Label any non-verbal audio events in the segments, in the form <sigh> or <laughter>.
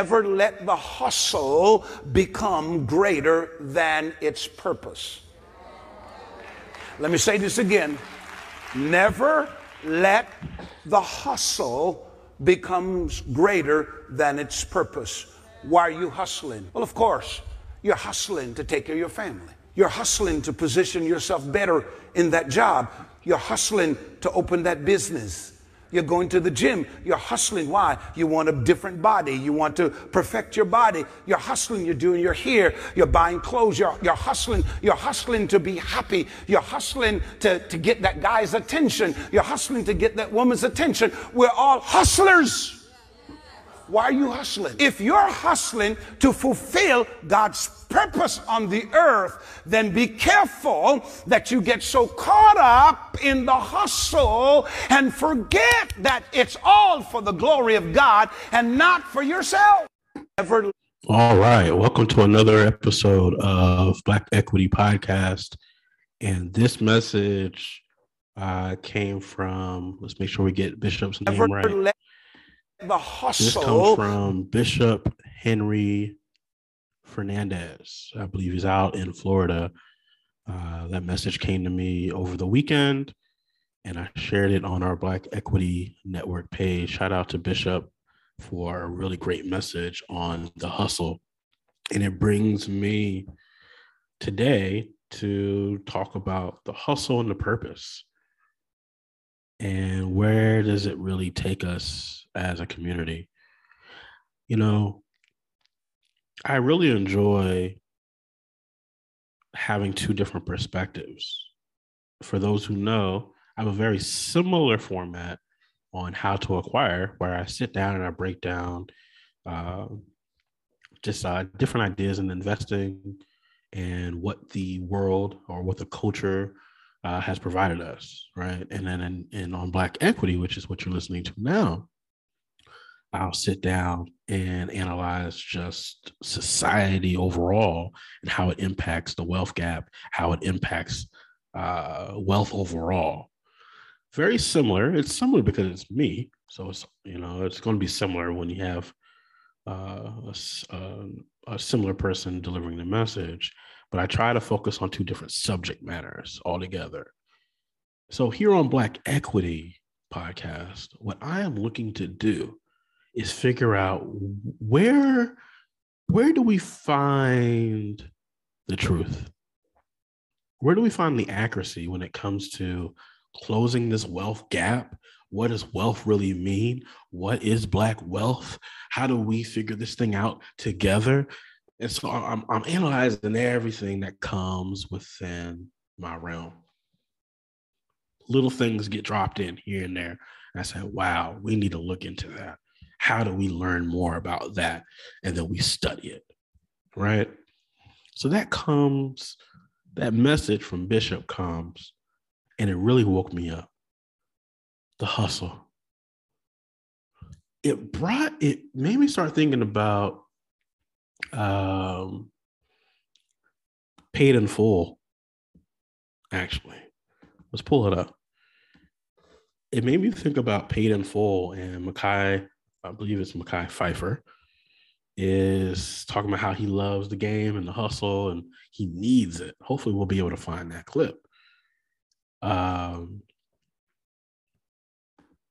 Never let the hustle become greater than its purpose. Let me say this again. Never let the hustle becomes greater than its purpose. Why are you hustling? Well, of course, you're hustling to take care of your family. You're hustling to position yourself better in that job. You're hustling to open that business. You're going to the gym. You're hustling. Why? You want a different body. You want to perfect your body. You're hustling. You're doing your hair. You're buying clothes. You're, you're hustling. You're hustling to be happy. You're hustling to, to get that guy's attention. You're hustling to get that woman's attention. We're all hustlers. Why are you hustling? If you're hustling to fulfill God's purpose on the earth, then be careful that you get so caught up in the hustle and forget that it's all for the glory of God and not for yourself. Ever all right. Welcome to another episode of Black Equity Podcast. And this message uh, came from, let's make sure we get Bishop's name right the hustle. This comes from Bishop Henry Fernandez. I believe he's out in Florida. Uh, that message came to me over the weekend, and I shared it on our Black Equity Network page. Shout out to Bishop for a really great message on the hustle. And it brings me today to talk about the hustle and the purpose. And where does it really take us as a community. You know, I really enjoy having two different perspectives. For those who know, I have a very similar format on how to acquire, where I sit down and I break down uh, just uh, different ideas in investing and what the world or what the culture uh, has provided us, right? And then in, in on Black Equity, which is what you're listening to now, I'll sit down and analyze just society overall and how it impacts the wealth gap, how it impacts uh, wealth overall. Very similar. It's similar because it's me, so it's you know it's going to be similar when you have uh, a, a, similar person delivering the message. But I try to focus on two different subject matters altogether. So here on Black Equity podcast, what I am looking to do is figure out where where do we find the truth? Where do we find the accuracy when it comes to closing this wealth gap? What does wealth really mean? What is black wealth? How do we figure this thing out together? And so I'm, I'm analyzing everything that comes within my realm. Little things get dropped in here and there. And I said, wow, we need to look into that how do we learn more about that? And then we study it, right? So that comes, that message from Bishop comes, and it really woke me up. The hustle. It brought, it made me start thinking about um, paid in full, actually. Let's pull it up. It made me think about paid in full and Mekhi I believe it's Mekhi Phifer, is talking about how he loves the game and the hustle and he needs it. Hopefully, we'll be able to find that clip. Um,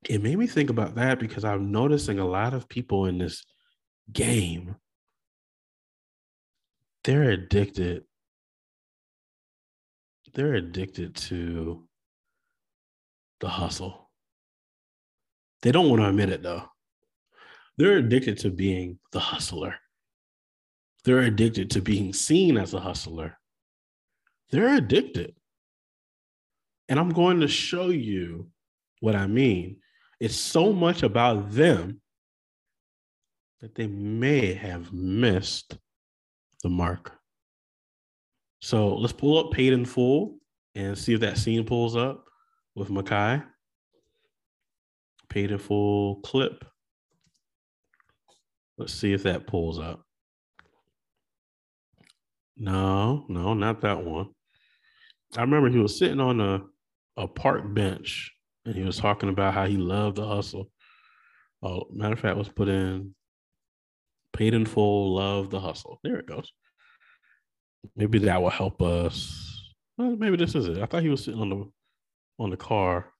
it made me think about that because I'm noticing a lot of people in this game, they're addicted. They're addicted to the hustle. They don't want to admit it though. They're addicted to being the hustler. They're addicted to being seen as a hustler. They're addicted. And I'm going to show you what I mean. It's so much about them that they may have missed the mark. So let's pull up paid in full and see if that scene pulls up with Mekhi. Paid in full clip. Let's see if that pulls up. No, no, not that one. I remember he was sitting on a, a park bench and he was talking about how he loved the hustle. Oh, matter of fact, let's put in Paid in full, love the hustle. There it goes. Maybe that will help us. Well, maybe this is it. I thought he was sitting on the on the car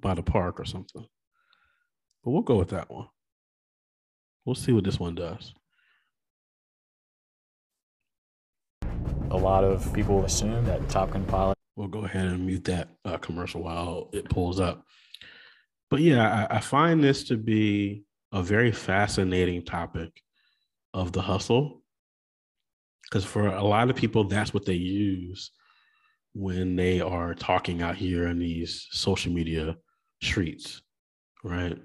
by the park or something. But we'll go with that one. We'll see what this one does. A lot of people assume that Top Gun pilot. We'll go ahead and mute that uh, commercial while it pulls up. But yeah, I, I find this to be a very fascinating topic of the hustle. Because for a lot of people, that's what they use when they are talking out here in these social media streets, right?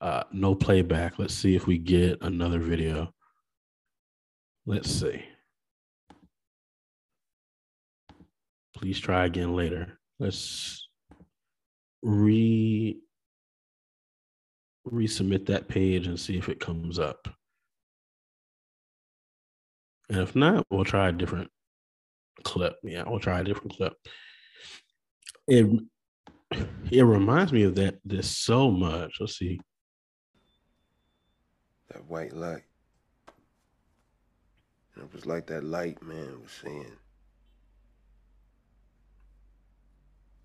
Uh, no playback. Let's see if we get another video. Let's see. Please try again later. Let's re resubmit that page and see if it comes up. And if not, we'll try a different clip. Yeah, we'll try a different clip. It it reminds me of that this so much. Let's see. That white light. And it was like that light man was saying,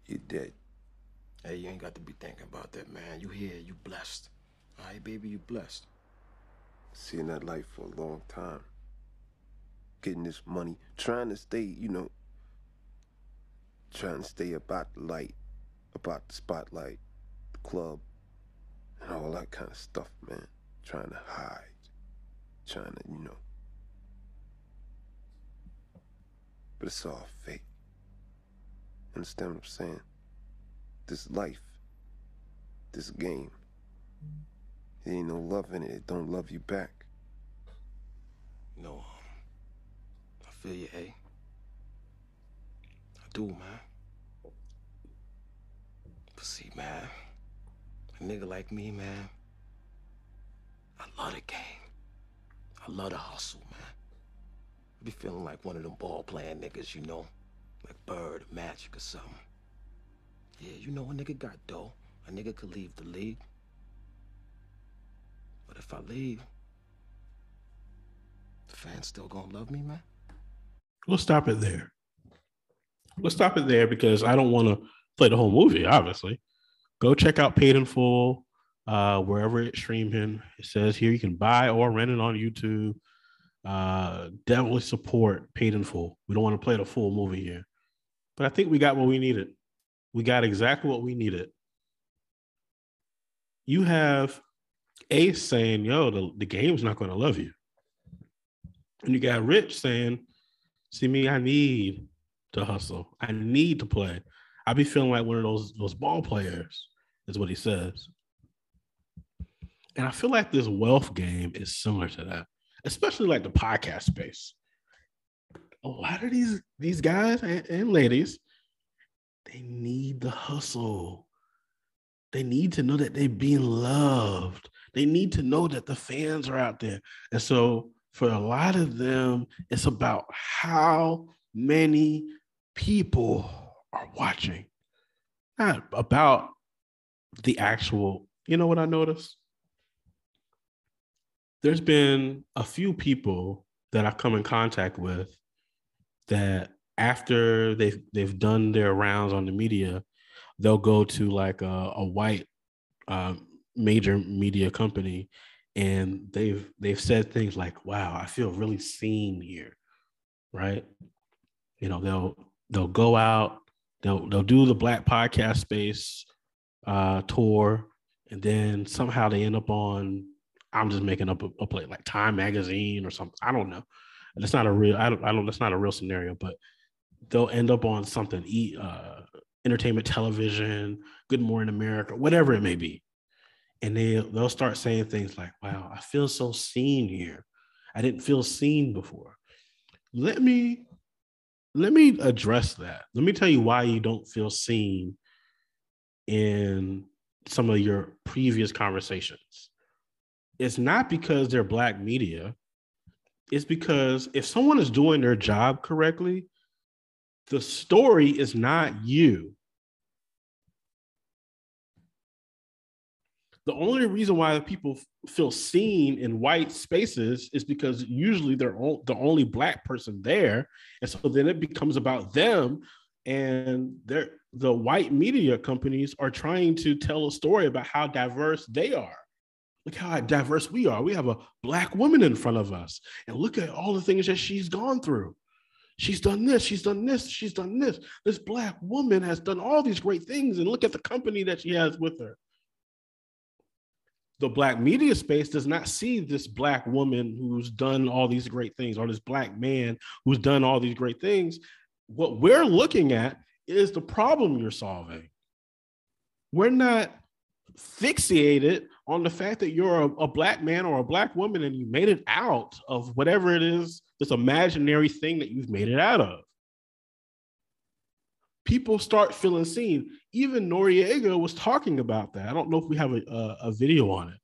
You dead. Hey, you ain't got to be thinking about that, man. You here, you blessed. All right, baby, you blessed. Seeing that light for a long time. Getting this money, trying to stay, you know, trying to stay about the light, about the spotlight, the club, and all that kind of stuff, man. Trying to hide, trying to, you know. But it's all fake. Understand what I'm saying? This life, this game, there ain't no love in it. It don't love you back. No, um, I feel you, A. I do, man. But see, man, a nigga like me, man, I love the game. I love the hustle, man. I be feeling like one of them ball playing niggas, you know? Like Bird, Magic, or something. Yeah, you know a nigga got dough. A nigga could leave the league. But if I leave, the fans still gonna love me, man? We'll stop it there. Let's stop it there because I don't want to play the whole movie, obviously. Go check out Paid in Full, uh, wherever it's streaming. It says here you can buy or rent it on YouTube. Uh, definitely support Paid in Full. We don't want to play the full movie here, but I think we got what we needed. We got exactly what we needed. You have Ace saying, yo, the, the game's not going to love you. And you got Rich saying, see me, I need to hustle. I need to play. I be feeling like one of those those ball players, is what he says. And I feel like this wealth game is similar to that, especially like the podcast space. A lot of these these guys and, and ladies, they need the hustle. They need to know that they're being loved. They need to know that the fans are out there. And so for a lot of them, it's about how many people are watching, not about the actual. You know what I noticed? There's been a few people that I've come in contact with that after they've they've done their rounds on the media, they'll go to like a, a white um, major media company and they've they've said things like wow i feel really seen here right? You know they'll they'll go out they'll they'll do the black podcast space uh tour and then somehow they end up on i'm just making up a, a play like time magazine or something. I don't know. That's not a real i don't i don't that's not a real scenario but they'll end up on something e uh entertainment television good morning america whatever it may be. And they they'll start saying things like wow i feel so seen here. I didn't feel seen before. Let me let me address that. Let me tell you why you don't feel seen in some of your previous conversations it's not because they're black media it's because if someone is doing their job correctly the story is not you The only reason why people feel seen in white spaces is because usually they're the only black person there, and so then it becomes about them. And the white media companies are trying to tell a story about how diverse they are. Look how diverse we are. We have a black woman in front of us, and look at all the things that she's gone through. She's done this, she's done this, she's done this. This black woman has done all these great things, and look at the company that she has with her. The black media space does not see this black woman who's done all these great things, or this black man who's done all these great things. What we're looking at is the problem you're solving. We're not fixated on the fact that you're a, a, black man or a black woman and you made it out of whatever it is, this imaginary thing that you've made it out of. People start feeling seen. Even Noreaga was talking about that. I don't know if we have a, a, a video on it,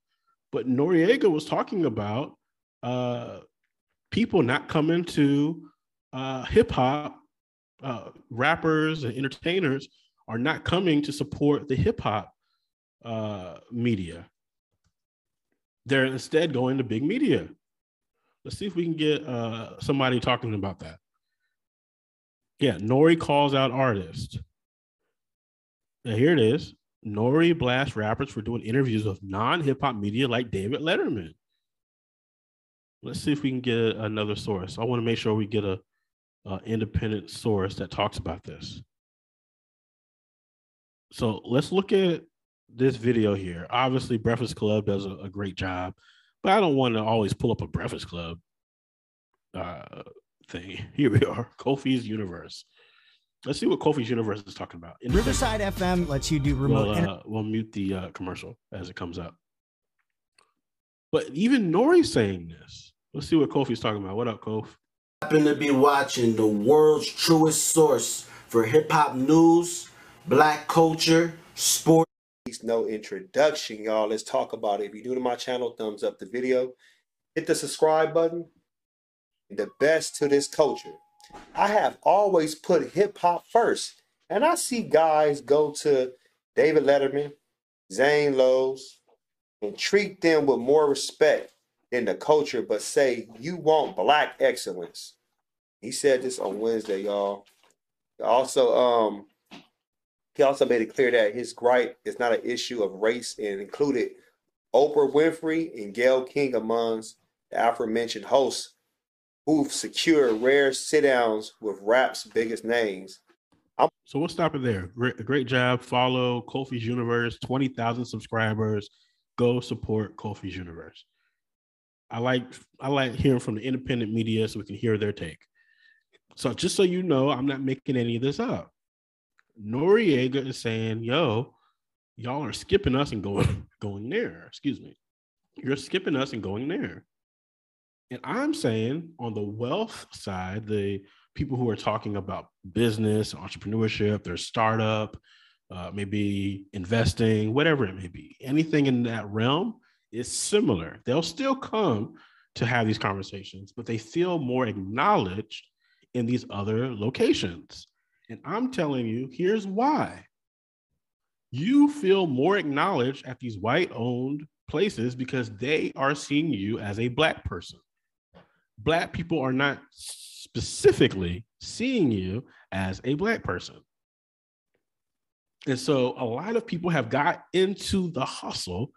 but Noreaga was talking about uh, people not coming to uh, hip hop, uh, rappers and entertainers are not coming to support the hip hop uh, media. They're instead going to big media. Let's see if we can get uh, somebody talking about that. Yeah, Nori calls out artists. Now here it is. Nori blasts rappers for doing interviews with non-hip hop media like David Letterman. Let's see if we can get another source. I want to make sure we get a, a independent source that talks about this. So let's look at this video here. Obviously, Breakfast Club does a, a great job, but I don't want to always pull up a Breakfast Club uh, thing. <laughs> Here we are, Kofi's Universe. Let's see what Kofi's Universe is talking about. In Riverside FM lets you do remote. We'll, uh, we'll mute the uh, commercial as it comes up. But even Nori's saying this. Let's see what Kofi's talking about. What up, Kofi? Happen to be watching the world's truest source for hip hop news, black culture, no introduction, y'all. Let's talk about it. If you're new to my channel, thumbs up the video. Hit the subscribe button. The best to this culture. I have always put hip hop first. And I see guys go to David Letterman, Zane Lowe's, and treat them with more respect than the culture, but say, you want black excellence. He said this on Wednesday, y'all. Also, um, he also made it clear that his gripe is not an issue of race and included Oprah Winfrey and Gayle King amongst the aforementioned hosts who've secured rare sit downs with rap's biggest names. I'm- so we'll stop it there. Great, great job. Follow Kofi's Universe, 20,000 subscribers. Go support Kofi's Universe. I like I like hearing from the independent media so we can hear their take. So just so you know, I'm not making any of this up. Noreaga is saying, yo, y'all are skipping us and going <laughs> going there. Excuse me. You're skipping us and going there. And I'm saying on the wealth side, the people who are talking about business, entrepreneurship, their startup, uh, maybe investing, whatever it may be, anything in that realm is similar. They'll still come to have these conversations, but they feel more acknowledged in these other locations. And I'm telling you, here's why. You feel more acknowledged at these white owned places because they are seeing you as a Black person. Black people are not specifically seeing you as a Black person. And so a lot of people have got into the hustle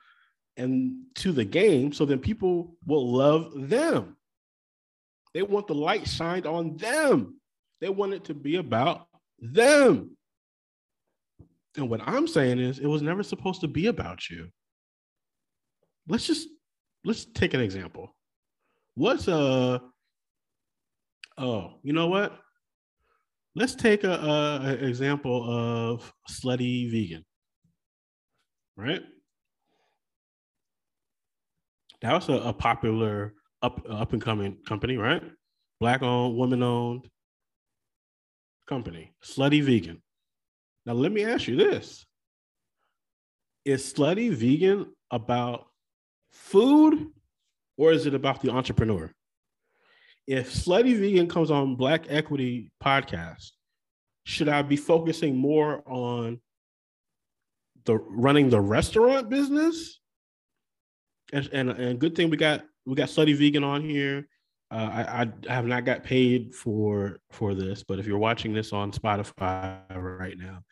and to the game so then people will love them. They want the light shined on them. They want it to be about them. And what I'm saying is, it was never supposed to be about you. Let's just let's take an example. What's a oh, you know what? Let's take a, a, a example of slutty vegan, right? That was a, a popular up up and coming company, right? Black owned, woman owned, company, Slutty Vegan. Now, let me ask you this Is Slutty Vegan about food or is it about the entrepreneur? If Slutty Vegan comes on Black Equity Podcast, should I be focusing more on the running the restaurant business and, and and good thing we got we got Slutty Vegan on here. Uh, I, I have not got paid for for this, but if you're watching this on Spotify right now,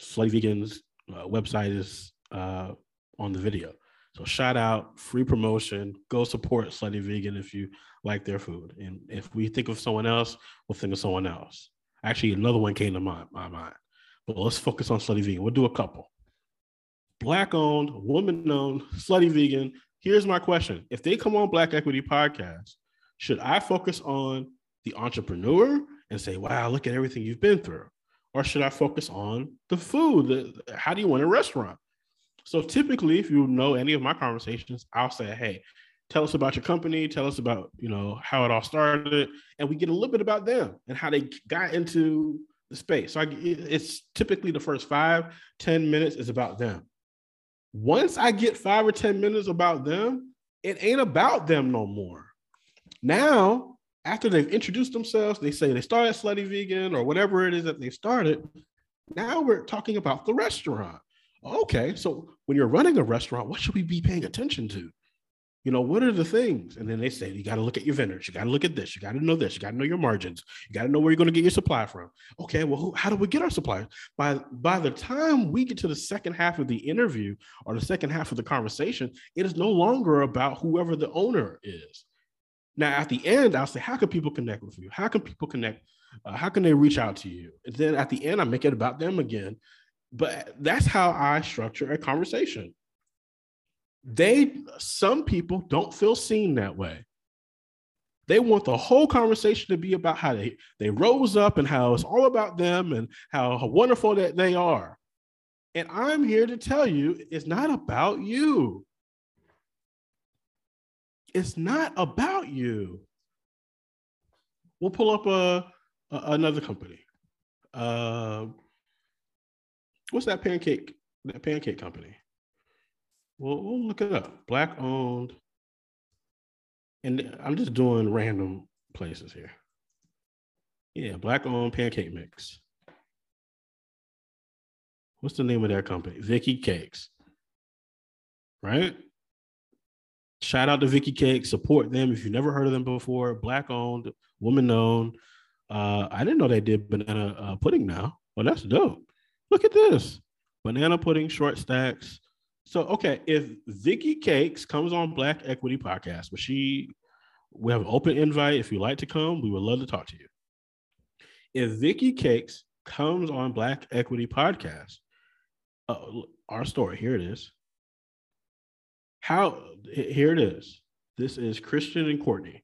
Slutty Vegan's uh, website is uh, on the video. So shout out, free promotion. Go support Slutty Vegan if you like their food. And if we think of someone else, we'll think of someone else. Actually, another one came to my, my mind. But let's focus on Slutty Vegan. We'll do a couple. Black owned, woman owned, Slutty Vegan. Here's my question. If they come on Black Equity Podcast, should I focus on the entrepreneur and say, wow, look at everything you've been through? Or should I focus on the food? The, how do you want a restaurant? So typically, if you know any of my conversations, I'll say, hey, tell us about your company, tell us about, you know, how it all started. And we get a little bit about them and how they got into the space. So I, it's typically the first five, ten minutes is about them. Once I get five or 10 minutes about them, it ain't about them no more. Now, after they've introduced themselves, they say they started Slutty Vegan or whatever it is that they started. Now we're talking about the restaurant. Okay, so when you're running a restaurant, what should we be paying attention to? You know, what are the things? And then they say, you got to look at your vendors. You got to look at this. You got to know this. You got to know your margins. You got to know where you're going to get your supply from. Okay, well, who, how do we get our suppliers? By, by the time we get to the second half of the interview or the second half of the conversation, it is no longer about whoever the owner is. Now, at the end, I'll say, how can people connect with you? How can people connect? Uh, how can they reach out to you? And then at the end, I make it about them again. But that's how I structure a conversation. They, some people don't feel seen that way. They want the whole conversation to be about how they, they rose up and how it's all about them and how wonderful that they are. And I'm here to tell you it's not about you. It's not about you. We'll pull up a, a another company. Uh, what's that pancake? That pancake company. Well, we'll look it up. Black owned. And I'm just doing random places here. Yeah, black owned pancake mix. What's the name of that company? Vicky Cakes. Right? Shout out to Vicky Cake. Support them if you've never heard of them before. Black owned, woman owned. Uh, I didn't know they did banana uh, pudding now. Well, that's dope. Look at this banana pudding, short stacks. So, okay, if Vicky Cakes comes on Black Equity Podcast, but she, we have an open invite. If you'd like to come, we would love to talk to you. If Vicky Cakes comes on Black Equity Podcast, uh, our story here it is. How here it is. This is Christian and Courtney.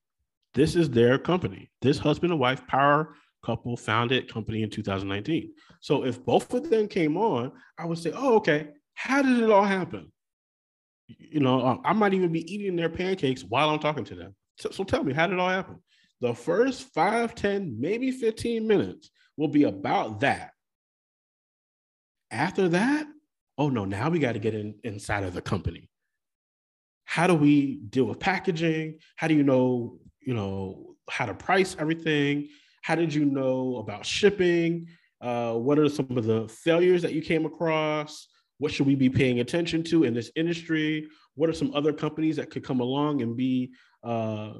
This is their company. This husband and wife power couple founded company in 2019. So if both of them came on, I would say, oh, okay, how did it all happen? You know, um, I might even be eating their pancakes while I'm talking to them. So, so tell me, how did it all happen? The first five, 10, maybe 15 minutes will be about that. After that, oh no, now we got to get in, inside of the company how do we deal with packaging? How do you know, you know, how to price everything? How did you know about shipping? Uh, what are some of the failures that you came across? What should we be paying attention to in this industry? What are some other companies that could come along and be uh,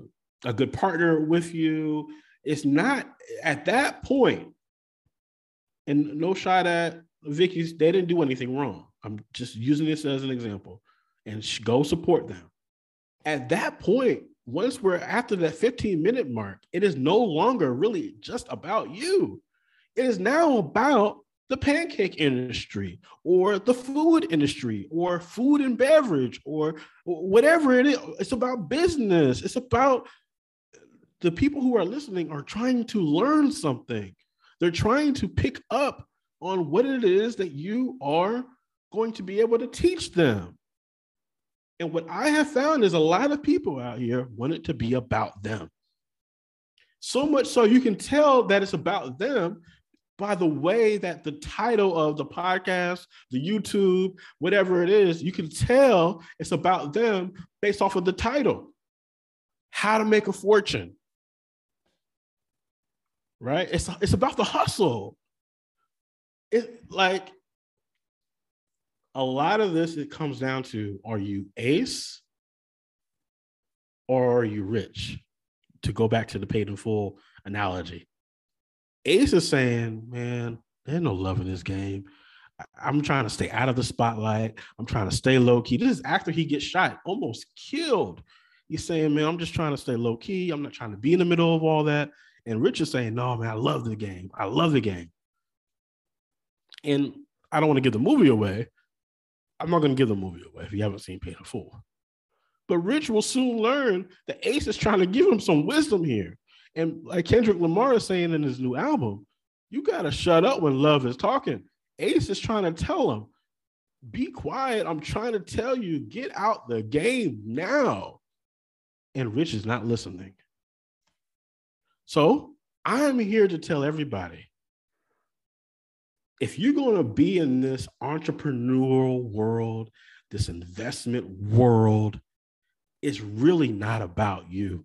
a good partner with you? It's not at that point, and no shot at Vicky's, they didn't do anything wrong. I'm just using this as an example and go support them. At that point, once we're after that 15 minute mark, it is no longer really just about you. It is now about the pancake industry or the food industry or food and beverage or whatever it is. It's about business. It's about the people who are listening are trying to learn something. They're trying to pick up on what it is that you are going to be able to teach them. And what I have found is a lot of people out here want it to be about them. So much so you can tell that it's about them by the way that the title of the podcast, the YouTube, whatever it is, you can tell it's about them based off of the title How to Make a Fortune. Right? It's, it's about the hustle. It like a lot of this it comes down to are you ace or are you rich? To go back to the paid in full analogy, Ace is saying, man, there's no love in this game. I'm trying to stay out of the spotlight. I'm trying to stay low key. This is after he gets shot, almost killed. He's saying, man, I'm just trying to stay low key. I'm not trying to be in the middle of all that. And Rich is saying, no, man, I love the game. I love the game. And I don't want to give the movie away. I'm not going to give the movie away if you haven't seen Paid in Full. But Rich will soon learn that Ace is trying to give him some wisdom here. And like Kendrick Lamar is saying in his new album, you got to shut up when love is talking. Ace is trying to tell him, be quiet. I'm trying to tell you, get out the game now. And Rich is not listening. So I'm here to tell everybody if you're going to be in this entrepreneurial world, this investment world, it's really not about you.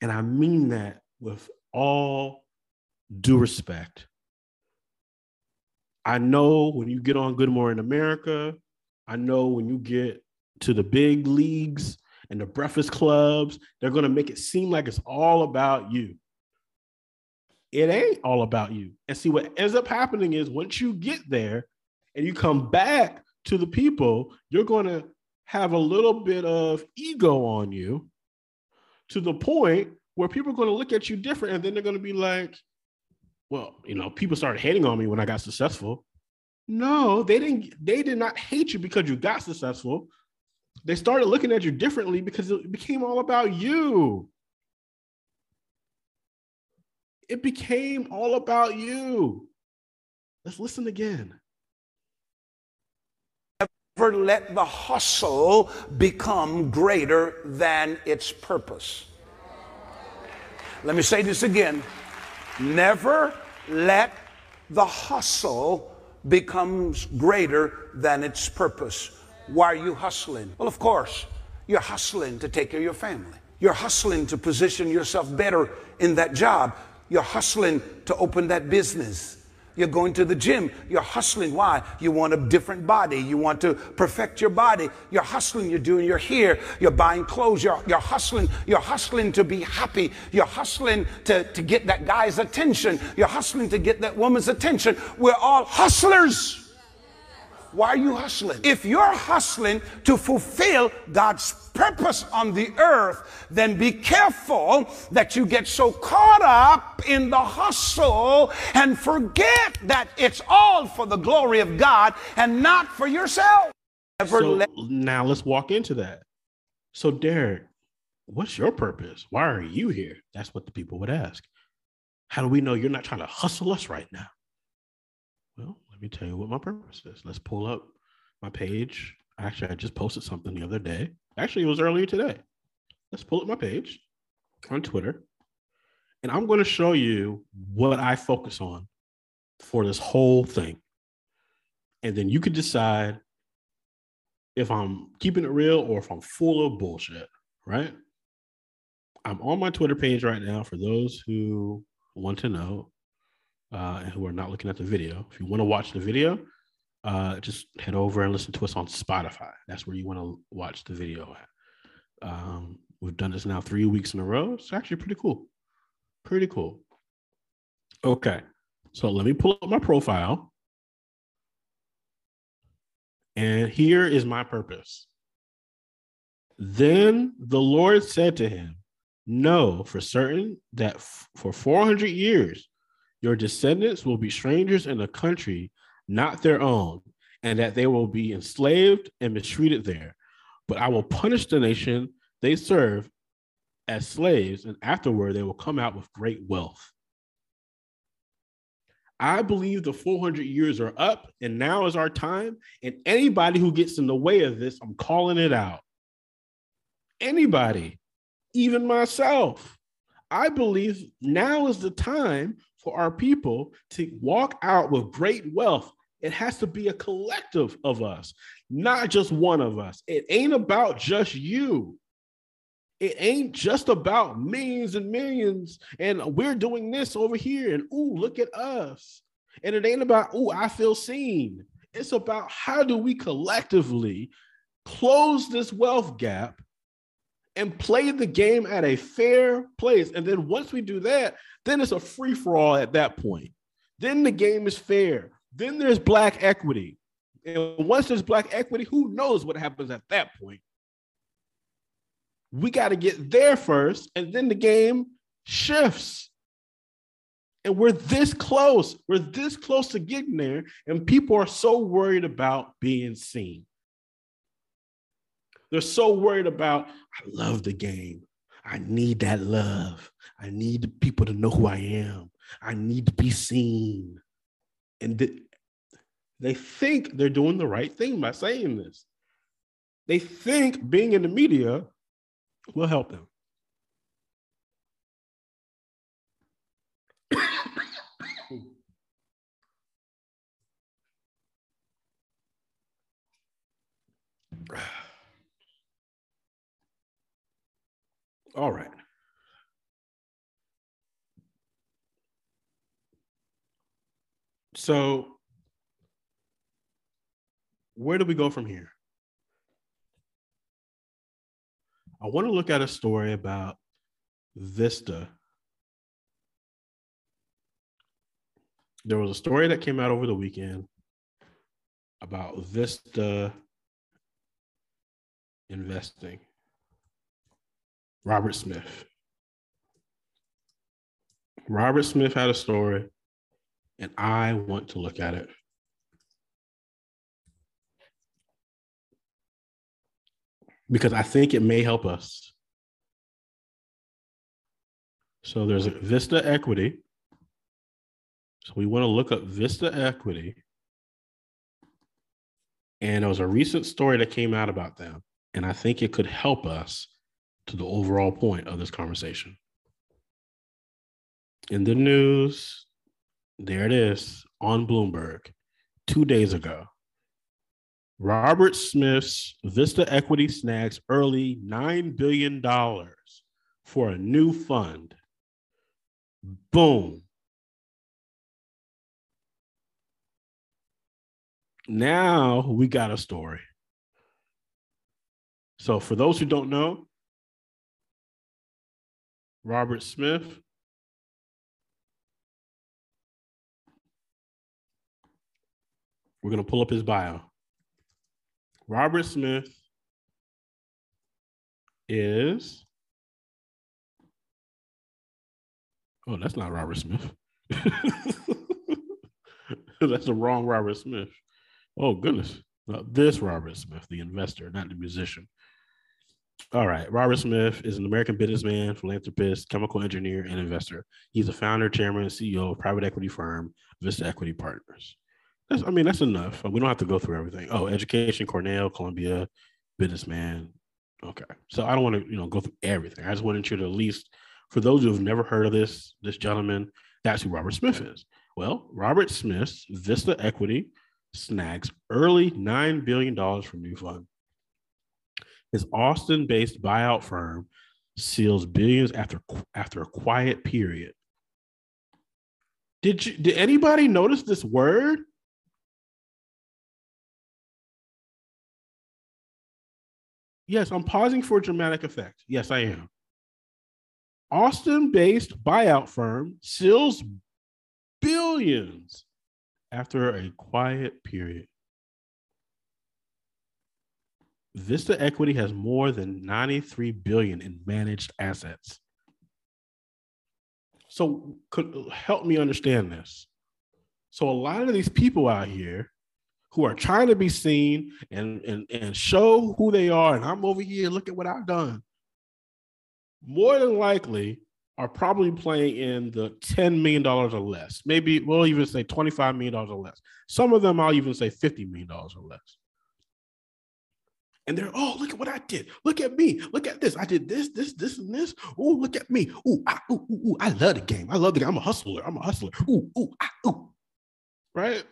And I mean that with all due respect. I know when you get on Good Morning America, I know when you get to the big leagues and the breakfast clubs, they're going to make it seem like it's all about you. It ain't all about you. And see, what ends up happening is once you get there and you come back to the people, you're going to have a little bit of ego on you to the point where people are going to look at you different and then they're going to be like, well, you know, people started hating on me when I got successful. No, they didn't. They did not hate you because you got successful. They started looking at you differently because it became all about you. It became all about you. Let's listen again. Never let the hustle become greater than its purpose. Let me say this again. Never let the hustle becomes greater than its purpose. Why are you hustling? Well, of course, you're hustling to take care of your family. You're hustling to position yourself better in that job. You're hustling to open that business. You're going to the gym. You're hustling. Why? You want a different body. You want to perfect your body. You're hustling. You're doing your hair. You're buying clothes. You're, you're hustling. You're hustling to be happy. You're hustling to, to get that guy's attention. You're hustling to get that woman's attention. We're all hustlers. Why are you hustling? If you're hustling to fulfill God's purpose on the earth, then be careful that you get so caught up in the hustle and forget that it's all for the glory of God and not for yourself. So let- now let's walk into that. So, Derek, what's your purpose? Why are you here? That's what the people would ask. How do we know you're not trying to hustle us right now? Let me tell you what my purpose is. Let's pull up my page. Actually, I just posted something the other day. Actually, it was earlier today. Let's pull up my page on Twitter. And I'm going to show you what I focus on for this whole thing. And then you can decide if I'm keeping it real or if I'm full of bullshit, right? I'm on my Twitter page right now for those who want to know uh, and who are not looking at the video. If you want to watch the video, uh, just head over and listen to us on Spotify. That's where you want to watch the video at. Um, we've done this now three weeks in a row. It's actually pretty cool. Pretty cool. Okay. So let me pull up my profile. And here is my purpose. Then the Lord said to him, Know for certain that f- for 400 years your descendants will be strangers in a country not their own, and that they will be enslaved and mistreated there. But I will punish the nation they serve as slaves, and afterward they will come out with great wealth. I believe the 400 years are up, and now is our time. And anybody who gets in the way of this, I'm calling it out. Anybody, even myself. I believe now is the time for our people to walk out with great wealth. It has to be a collective of us, not just one of us. It ain't about just you. It ain't just about millions and millions, and we're doing this over here, and ooh, look at us. And it ain't about, ooh, I feel seen. It's about how do we collectively close this wealth gap and play the game at a fair place. And then once we do that, then it's a free for all at that point. Then the game is fair. Then there's black equity. And once there's black equity, who knows what happens at that point? We got to get there first, and then the game shifts. And we're this close. We're this close to getting there, and people are so worried about being seen. They're so worried about, I love the game. I need that love. I need people to know who I am. I need to be seen. And th- they think they're doing the right thing by saying this. They think being in the media will help them. <coughs> <sighs> All right. So, where do we go from here? I want to look at a story about Vista. There was a story that came out over the weekend about Vista investing. Robert Smith. Robert Smith had a story, and I want to look at it. Because I think it may help us. So there's Vista Equity. So we want to look up Vista Equity. And it was a recent story that came out about them. And I think it could help us to the overall point of this conversation. In the news, there it is on Bloomberg two days ago. Robert Smith's Vista Equity snags early $9 billion for a new fund. Boom. Now we got a story. So, for those who don't know, Robert Smith. We're going to pull up his bio. Robert Smith is. Oh, that's not Robert Smith. <laughs> that's the wrong Robert Smith. Oh, goodness. No, this Robert Smith, the investor, not the musician. All right. Robert Smith is an American businessman, philanthropist, chemical engineer, and investor. He's a founder, chairman, and CEO of private equity firm Vista Equity Partners. That's, I mean, that's enough. We don't have to go through everything. Oh, education, Cornell, Columbia, businessman. Okay. So I don't want to, you know, go through everything. I just wanted you to at least, for those who have never heard of this, this gentleman, that's who Robert Smith is. Well, Robert Smith's Vista Equity snags early $9 billion from new fund. His Austin-based buyout firm seals billions after after a quiet period. Did you did anybody notice this word? Yes, I'm pausing for dramatic effect. Yes, I am. Austin-based buyout firm seals billions after a quiet period. Vista Equity has more than 93 billion in managed assets. So could help me understand this. So a lot of these people out here who are trying to be seen and, and, and show who they are, and I'm over here, look at what I've done. More than likely are probably playing in the $10 million or less. Maybe we'll even say $25 million or less. Some of them I'll even say $50 million or less and they're oh look at what I did. Look at me. Look at this. I did this, this, this, and this. Oh, look at me. Ooh, I, ooh, ooh, ooh, I love the game. I love the game. I'm a hustler. I'm a hustler. Ooh, ooh, ah, ooh. Right?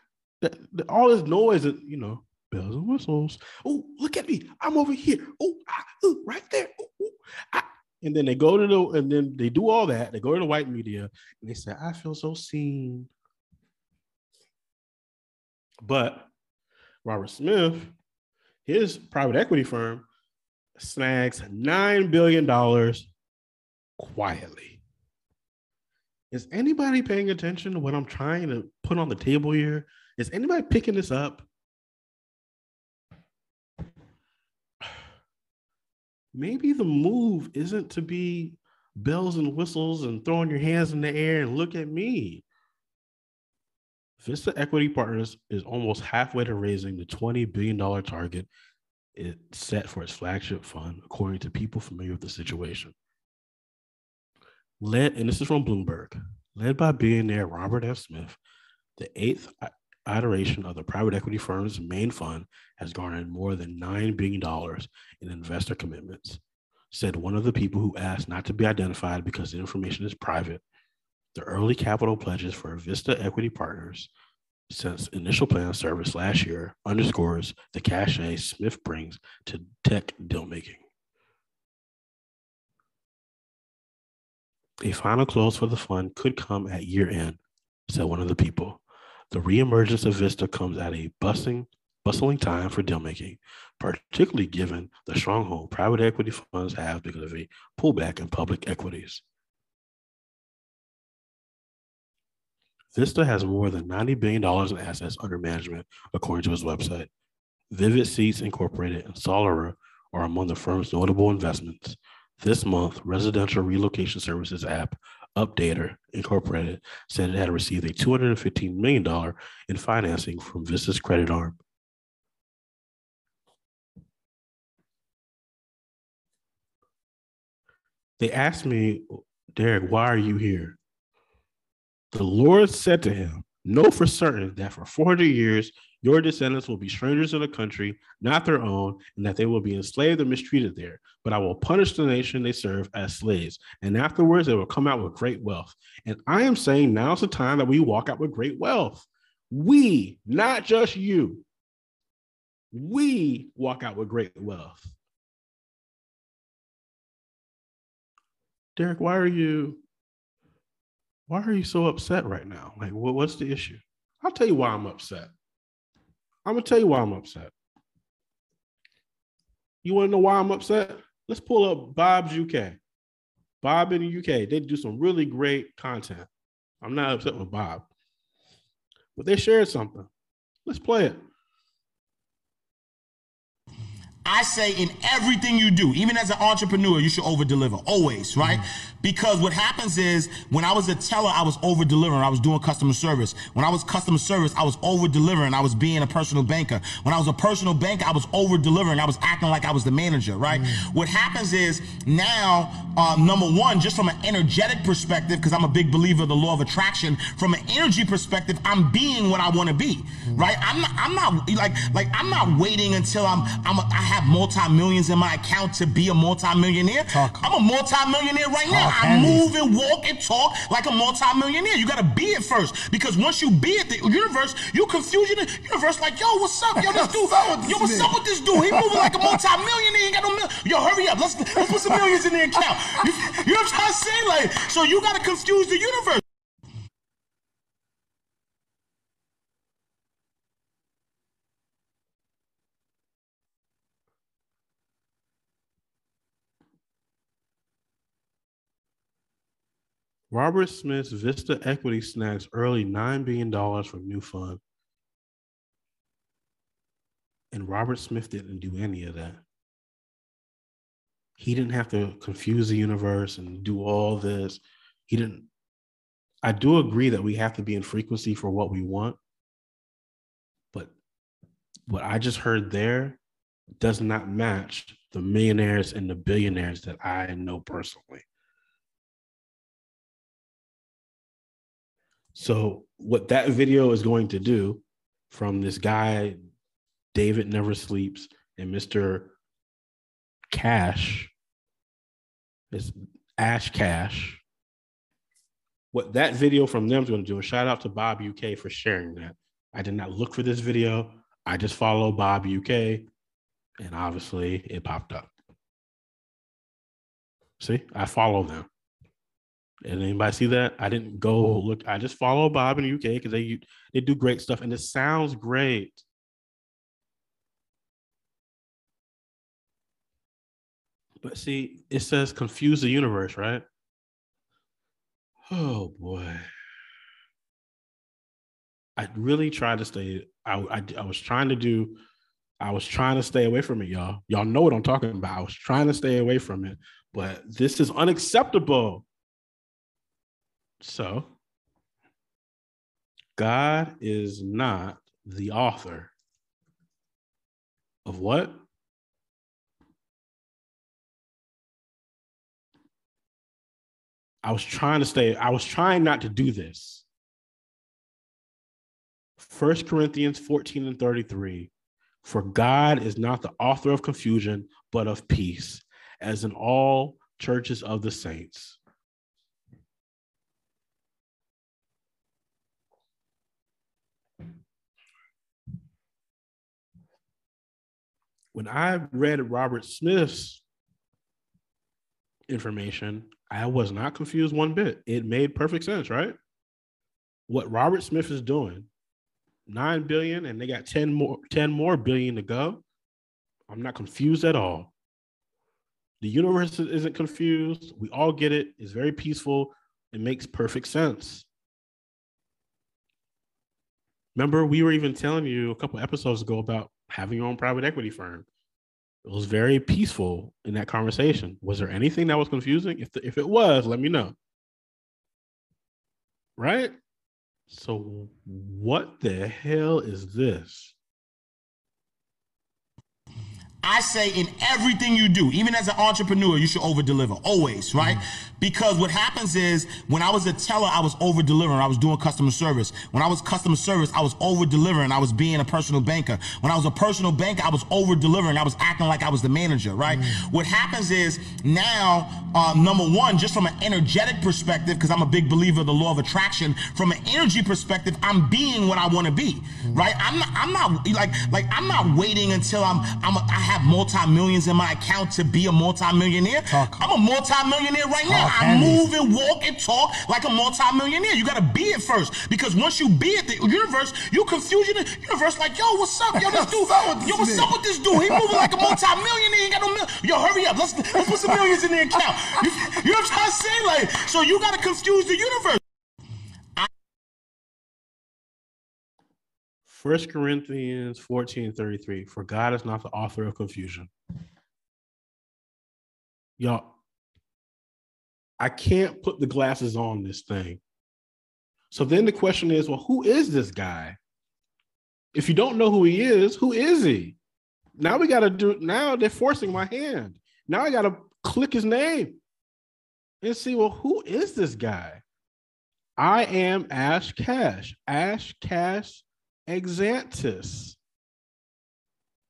The, the, all this noise, and you know, bells and whistles. Oh, look at me. I'm over here. Oh, ah, ooh, right there. Ooh, ooh, ah. And then they go to the, and then they do all that. They go to the white media and they say, I feel so seen. But Robert Smith his private equity firm snags $9 billion quietly. Is anybody paying attention to what I'm trying to put on the table here? Is anybody picking this up? <sighs> Maybe the move isn't to be bells and whistles and throwing your hands in the air and look at me. Vista Equity Partners is almost halfway to raising the $20 billion target it set for its flagship fund, according to people familiar with the situation. Led, and this is from Bloomberg, led by billionaire Robert F. Smith, the eighth iteration of the private equity firm's main fund has garnered more than $9 billion in investor commitments, said one of the people who asked not to be identified because the information is private. The early capital pledges for Vista Equity Partners since initial plan of service last year underscores the cachet Smith brings to tech deal making. A final close for the fund could come at year end, said one of the people. The reemergence of Vista comes at a bustling, bustling time for deal making, particularly given the stronghold private equity funds have because of a pullback in public equities. Vista has more than $90 billion in assets under management, according to its website. Vivid Seats Incorporated and Solera are among the firm's notable investments. This month, residential relocation services app Updater Incorporated said it had received a $215 million in financing from Vista's credit arm. They asked me, Derek, why are you here? The Lord said to him, Know for certain that for 400 years your descendants will be strangers in a country not their own, and that they will be enslaved and mistreated there. But I will punish the nation they serve as slaves, and afterwards they will come out with great wealth. And I am saying now's the time that we walk out with great wealth. We, not just you, we walk out with great wealth. Derek, why are you why are you so upset right now? Like, what, what's the issue? I'll tell you why I'm upset. I'm gonna tell you why I'm upset. You want to know why I'm upset? Let's pull up Bob's UK. Bob in the UK, they do some really great content. I'm not upset with Bob, but they shared something. Let's play it. I say in everything you do, even as an entrepreneur, you should over deliver always, right? Mm-hmm. Because what happens is when I was a teller, I was over delivering. I was doing customer service. When I was customer service, I was over delivering. I was being a personal banker. When I was a personal banker, I was over delivering. I was acting like I was the manager, right? Mm-hmm. What happens is now, uh, number one, just from an energetic perspective, because I'm a big believer of the law of attraction, from an energy perspective, I'm being what I want to be, mm-hmm. right? I'm not, I'm not like, like I'm not waiting until I'm, I'm, a, I have have multi-millions in my account to be a multi-millionaire. Talk. I'm a multi-millionaire right now. I move and walk and talk like a multi-millionaire. You gotta be it first. Because once you be it, the universe, you confuse the universe like, yo, what's up? Yo, this <laughs> dude, yo, what's up with this dude? He moving like a multi-millionaire. He got no mil- Yo, hurry up. Let's let's put some millions in the account. You, you know what I'm trying to say? Like, so you gotta confuse the universe. Robert Smith's Vista Equity snags early $9 billion from new fund. And Robert Smith didn't do any of that. He didn't have to confuse the universe and do all this. He didn't. I do agree that we have to be in frequency for what we want. But what I just heard there does not match the millionaires and the billionaires that I know personally. So what that video is going to do from this guy, David Never Sleeps, and Mr. Cash, is Ash Cash. What that video from them is going to do, and shout out to Bob UK for sharing that. I did not look for this video. I just follow Bob UK, and obviously it popped up. See, I follow them. And anybody see that? I didn't go oh. look. I just follow Bob in the UK because they they do great stuff, and it sounds great. But see, it says confuse the universe, right? Oh boy. I really tried to stay. I, I, I was trying to do. I was trying to stay away from it, y'all. Y'all know what I'm talking about. I was trying to stay away from it, but this is unacceptable. So, God is not the author of what? I was trying to stay, I was trying not to do this. First Corinthians 14 and 33. For God is not the author of confusion, but of peace, as in all churches of the saints. When I read Robert Smith's information, I was not confused one bit. It made perfect sense, right? What Robert Smith is doing, 9 billion and they got 10 more 10 more billion to go. I'm not confused at all. The universe isn't confused. We all get it. It's very peaceful. It makes perfect sense. Remember, we were even telling you a couple episodes ago about having your own private equity firm. It was very peaceful in that conversation. Was there anything that was confusing? If, the, if it was, let me know. Right? So, what the hell is this? I say in everything you do, even as an entrepreneur, you should over deliver always, right? Mm-hmm. Because what happens is when I was a teller, I was over delivering. I was doing customer service. When I was customer service, I was over delivering. I was being a personal banker. When I was a personal banker, I was over delivering. I was acting like I was the manager, right? Mm-hmm. What happens is now, uh, number one, just from an energetic perspective, because I'm a big believer of the law of attraction, from an energy perspective, I'm being what I want to be, mm-hmm. right? I'm not, I'm not like, like I'm not waiting until I'm, I'm, a, I have have multi-millions in my account to be a multi-millionaire. Talk. I'm a multi-millionaire right now. I move and walk and talk like a multi-millionaire. You gotta be it first. Because once you be it, the universe, you confuse the universe like, yo, what's up? Yo, this <laughs> dude, yo, what's up with this dude? He moving like a multi-millionaire. He got no million. Yo, hurry up. Let's let's put some millions in the account. You, you know what I'm trying to say? Like, so you gotta confuse the universe. First Corinthians 14 33. For God is not the author of confusion. Y'all, I can't put the glasses on this thing. So then the question is, well, who is this guy? If you don't know who he is, who is he? Now we got to do, now they're forcing my hand. Now I got to click his name and see, well, who is this guy? I am Ash Cash. Ash Cash Exantus,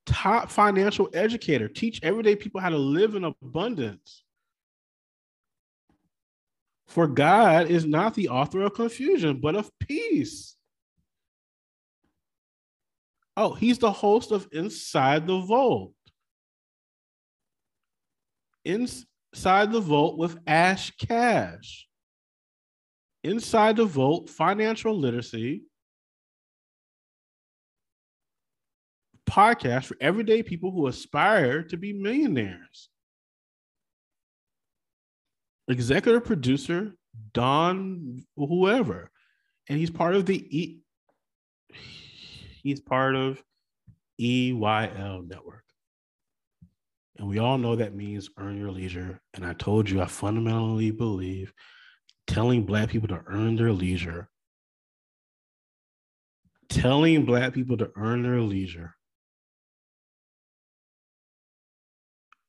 top financial educator, teach everyday people how to live in abundance. For God is not the author of confusion, but of peace. Oh, he's the host of Inside the Vault. Inside the Vault with Ash Cash. Inside the Vault, financial literacy, podcast for everyday people who aspire to be millionaires. Executive producer Don whoever, and he's part of the E. He's part of EYL network. And we all know that means earn your leisure. And I told you, I fundamentally believe telling Black people to earn their leisure, telling Black people to earn their leisure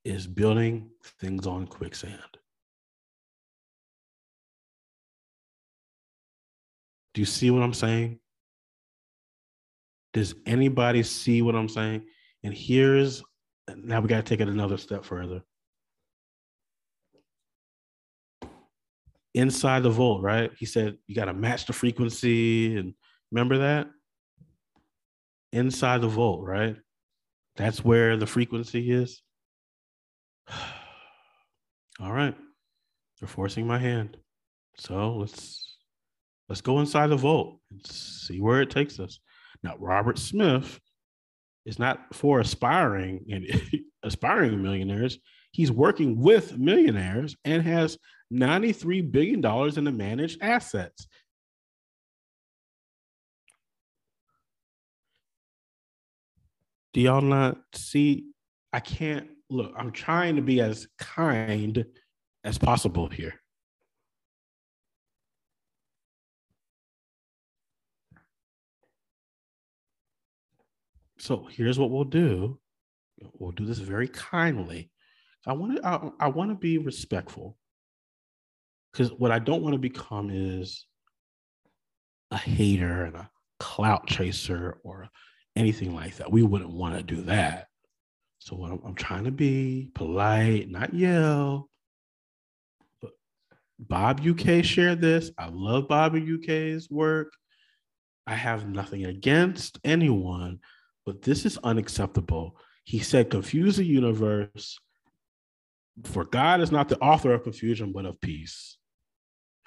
is building things on quicksand. Do you see what I'm saying? Does anybody see what I'm saying? And here's now we got to take it another step further. Inside the vault, right? He said you got to match the frequency. And remember that? Inside the vault, right? That's where the frequency is. All right. They're forcing my hand. So let's let's go inside the vault and see where it takes us. Now, Robert Smith is not for aspiring and <laughs> aspiring millionaires. He's working with millionaires and has $93 billion in the managed assets. Do y'all not see? I can't look, I'm trying to be as kind as possible here. So here's what we'll do. We'll do this very kindly. I want to I, I want to be respectful. Cuz what I don't want to become is a hater and a clout chaser or anything like that. We wouldn't want to do that. So I'm, I'm trying to be polite, not yell. But Bob UK shared this. I love Bob UK's work. I have nothing against anyone, but this is unacceptable. He said, confuse the universe, for God is not the author of confusion, but of peace.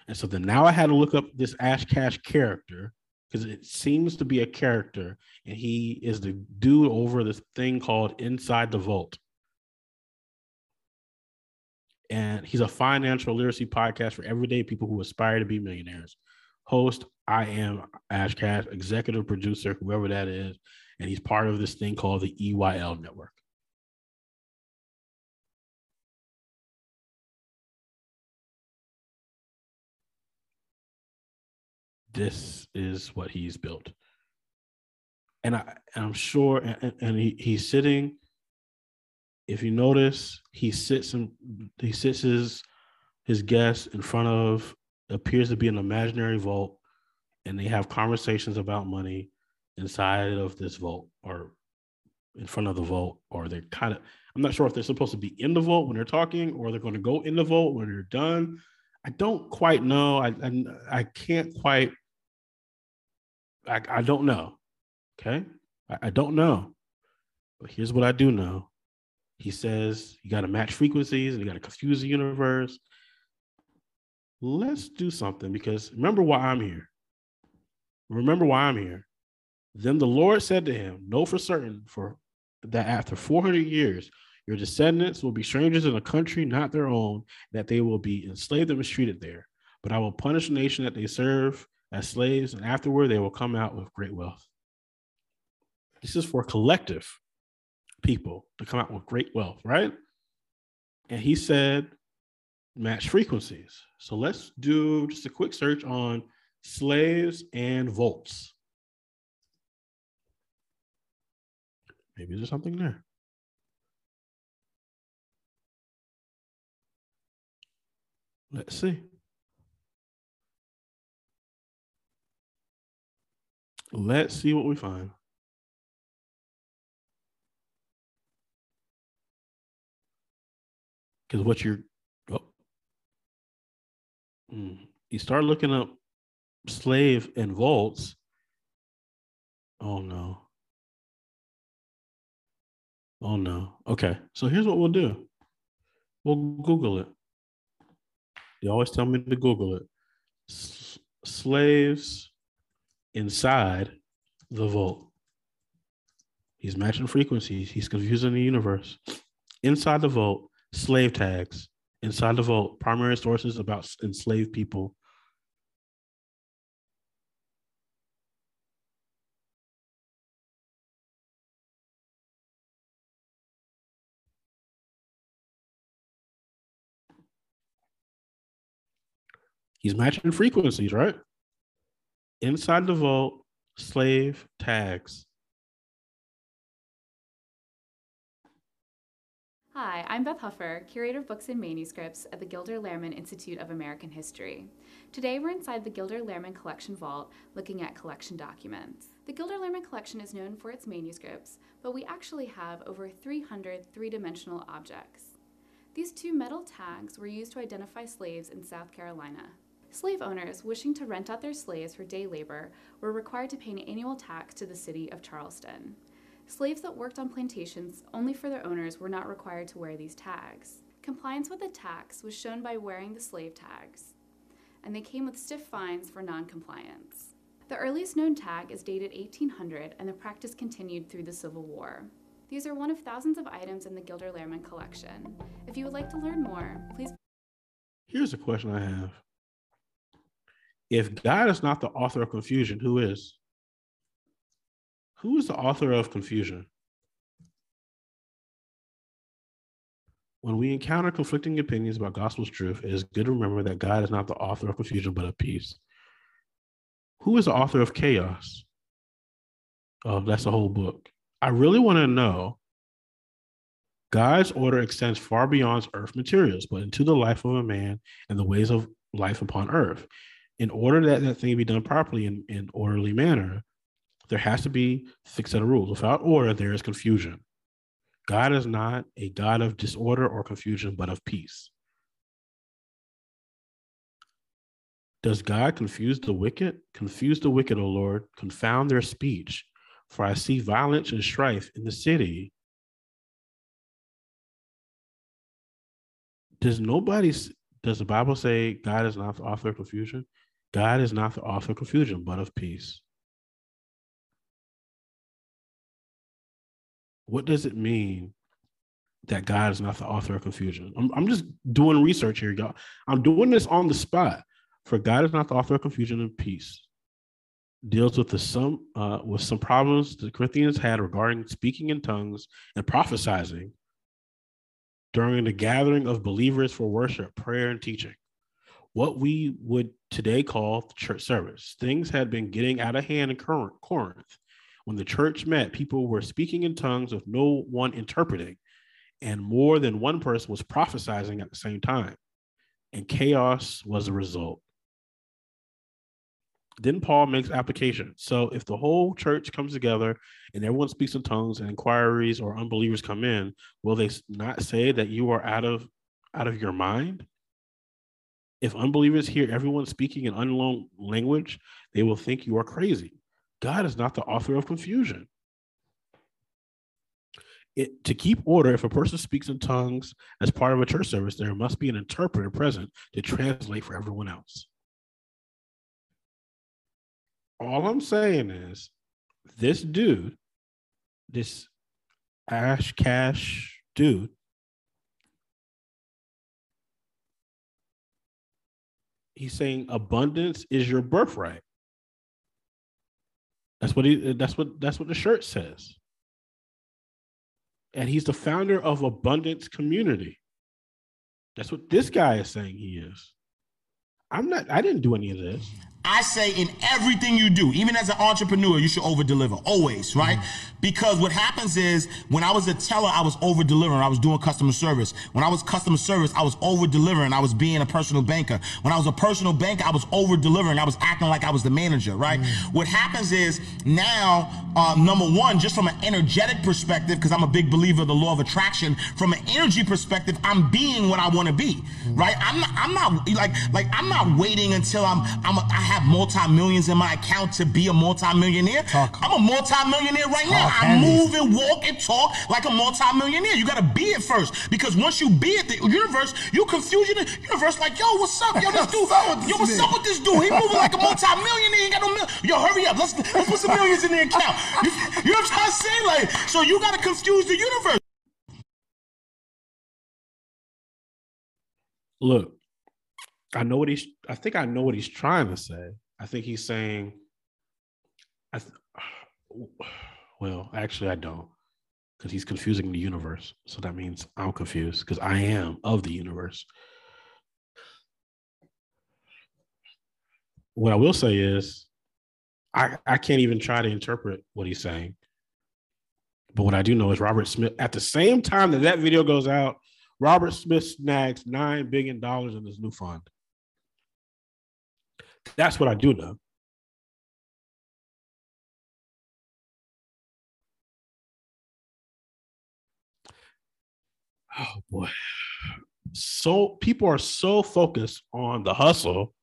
And so then now I had to look up this Ash Cash character because it seems to be a character, and he is the dude over this thing called Inside the Vault. And he's a financial literacy podcast for everyday people who aspire to be millionaires. Host, I am Ash Cash, executive producer, whoever that is, and he's part of this thing called the EYL network. This is what he's built. And I, I'm sure, and, and he, he's sitting. If you notice, he sits and he sits his his guests in front of appears to be an imaginary vault, and they have conversations about money inside of this vault or in front of the vault, or they're kind of. I'm not sure if they're supposed to be in the vault when they're talking, or they're going to go in the vault when they're done. I don't quite know. I I, I can't quite I, I don't know. Okay. I, I don't know. But here's what I do know. He says you got to match frequencies and you got to confuse the universe. Let's do something because remember why I'm here. Remember why I'm here. Then the Lord said to him, Know for certain for that after 400 years, your descendants will be strangers in a country not their own, that they will be enslaved and mistreated there. But I will punish the nation that they serve as slaves, and afterward they will come out with great wealth. This is for collective people to come out with great wealth, right? And he said, match frequencies. So let's do just a quick search on slaves and vaults. Maybe there's something there. Let's see. Let's see what we find. Because what you're, oh, mm, you start looking up slave and vaults. Oh no. Oh no. Okay. So here's what we'll do. We'll Google it. They always tell me to Google it. S- slaves inside the vault. He's matching frequencies. He's confusing the universe. Inside the vault, slave tags. Inside the vault, primary sources about enslaved people. He's matching frequencies, right? Inside the vault, slave tags. Hi, I'm Beth Huffer, Curator of Books and Manuscripts at the Gilder Lehrman Institute of American History. Today we're inside the Gilder Lehrman Collection Vault looking at collection documents. The Gilder Lehrman Collection is known for its manuscripts, but we actually have over 300 three-dimensional objects. These two metal tags were used to identify slaves in South Carolina. Slave owners wishing to rent out their slaves for day labor were required to pay an annual tax to the city of Charleston. Slaves that worked on plantations only for their owners were not required to wear these tags. Compliance with the tax was shown by wearing the slave tags, and they came with stiff fines for noncompliance. The earliest known tag is dated 1800, and the practice continued through the Civil War. These are one of thousands of items in the Gilder Lehrman collection. If you would like to learn more, please. Here's a question I have. If God is not the author of confusion, who is? Who is the author of confusion? When we encounter conflicting opinions about gospel's truth, it is good to remember that God is not the author of confusion, but of peace. Who is the author of chaos? Oh, that's the whole book. I really want to know. God's order extends far beyond earth materials, but into the life of a man and the ways of life upon earth. In order that that thing be done properly in in orderly manner, there has to be fixed set of rules. Without order, there is confusion. God is not a God of disorder or confusion, but of peace. Does God confuse the wicked? Confuse the wicked, O Lord, confound their speech, for I see violence and strife in the city. Does nobody, does the Bible say God is not the author of confusion? God is not the author of confusion, but of peace. What does it mean that God is not the author of confusion? I'm, I'm just doing research here, y'all. I'm doing this on the spot. For God is not the author of confusion and peace. Deals with the some uh, with some problems the Corinthians had regarding speaking in tongues and prophesying during the gathering of believers for worship, prayer, and teaching. What we would today call church service. Things had been getting out of hand in Corinth. When the church met, people were speaking in tongues with no one interpreting, and more than one person was prophesying at the same time. And chaos was the result. Then Paul makes application. So if the whole church comes together and everyone speaks in tongues and inquiries or unbelievers come in, will they not say that you are out of out of your mind? If unbelievers hear everyone speaking an unknown language, they will think you are crazy. God is not the author of confusion. It, to keep order, if a person speaks in tongues as part of a church service, there must be an interpreter present to translate for everyone else. All I'm saying is this dude, this Ash Cash dude, he's saying abundance is your birthright. That's what he that's what that's what the shirt says. And he's the founder of Abundance Community. That's what this guy is saying he is. I'm not I didn't do any of this. I say in everything you do, even as an entrepreneur, you should over deliver always, right? Mm-hmm. Because what happens is when I was a teller, I was over delivering. I was doing customer service. When I was customer service, I was over delivering. I was being a personal banker. When I was a personal banker, I was over delivering. I was acting like I was the manager, right? Mm-hmm. What happens is now, uh, number one, just from an energetic perspective, because I'm a big believer of the law of attraction, from an energy perspective, I'm being what I want to be, mm-hmm. right? I'm not, I'm not like, like, I'm not waiting until I'm, I'm, a, I have multi-millions in my account to be a multi-millionaire. Talk. I'm a multi-millionaire right talk now. I move and walk and talk like a multi-millionaire. You gotta be it first. Because once you be it, the universe, you confuse the universe like, yo, what's up? Yo, this <laughs> dude, yo, what's up with this dude? He moving like a <laughs> multi-millionaire. He got no mil- Yo, hurry up. Let's let's put some millions in the account. You, you know what I'm trying to say? Like, so you gotta confuse the universe. Look, I know what he's. I think I know what he's trying to say. I think he's saying. I. Th- <sighs> well, actually, I don't, because he's confusing the universe. So that means I'm confused because I am of the universe. What I will say is, I I can't even try to interpret what he's saying. But what I do know is Robert Smith. At the same time that that video goes out, Robert Smith snags nine billion dollars in this new fund. That's what I do know. Oh boy. So people are so focused on the hustle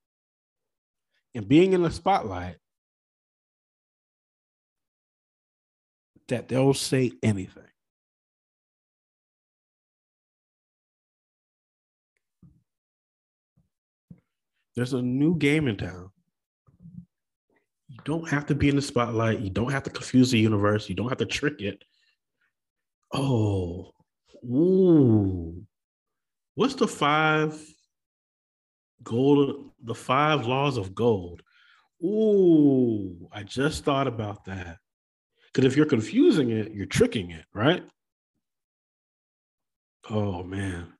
and being in the spotlight that they'll say anything. There's a new game in town. You don't have to be in the spotlight. You don't have to confuse the universe. You don't have to trick it. Oh, ooh. What's the five gold? The five laws of gold. Ooh, I just thought about that. Because if you're confusing it, you're tricking it, right? Oh man.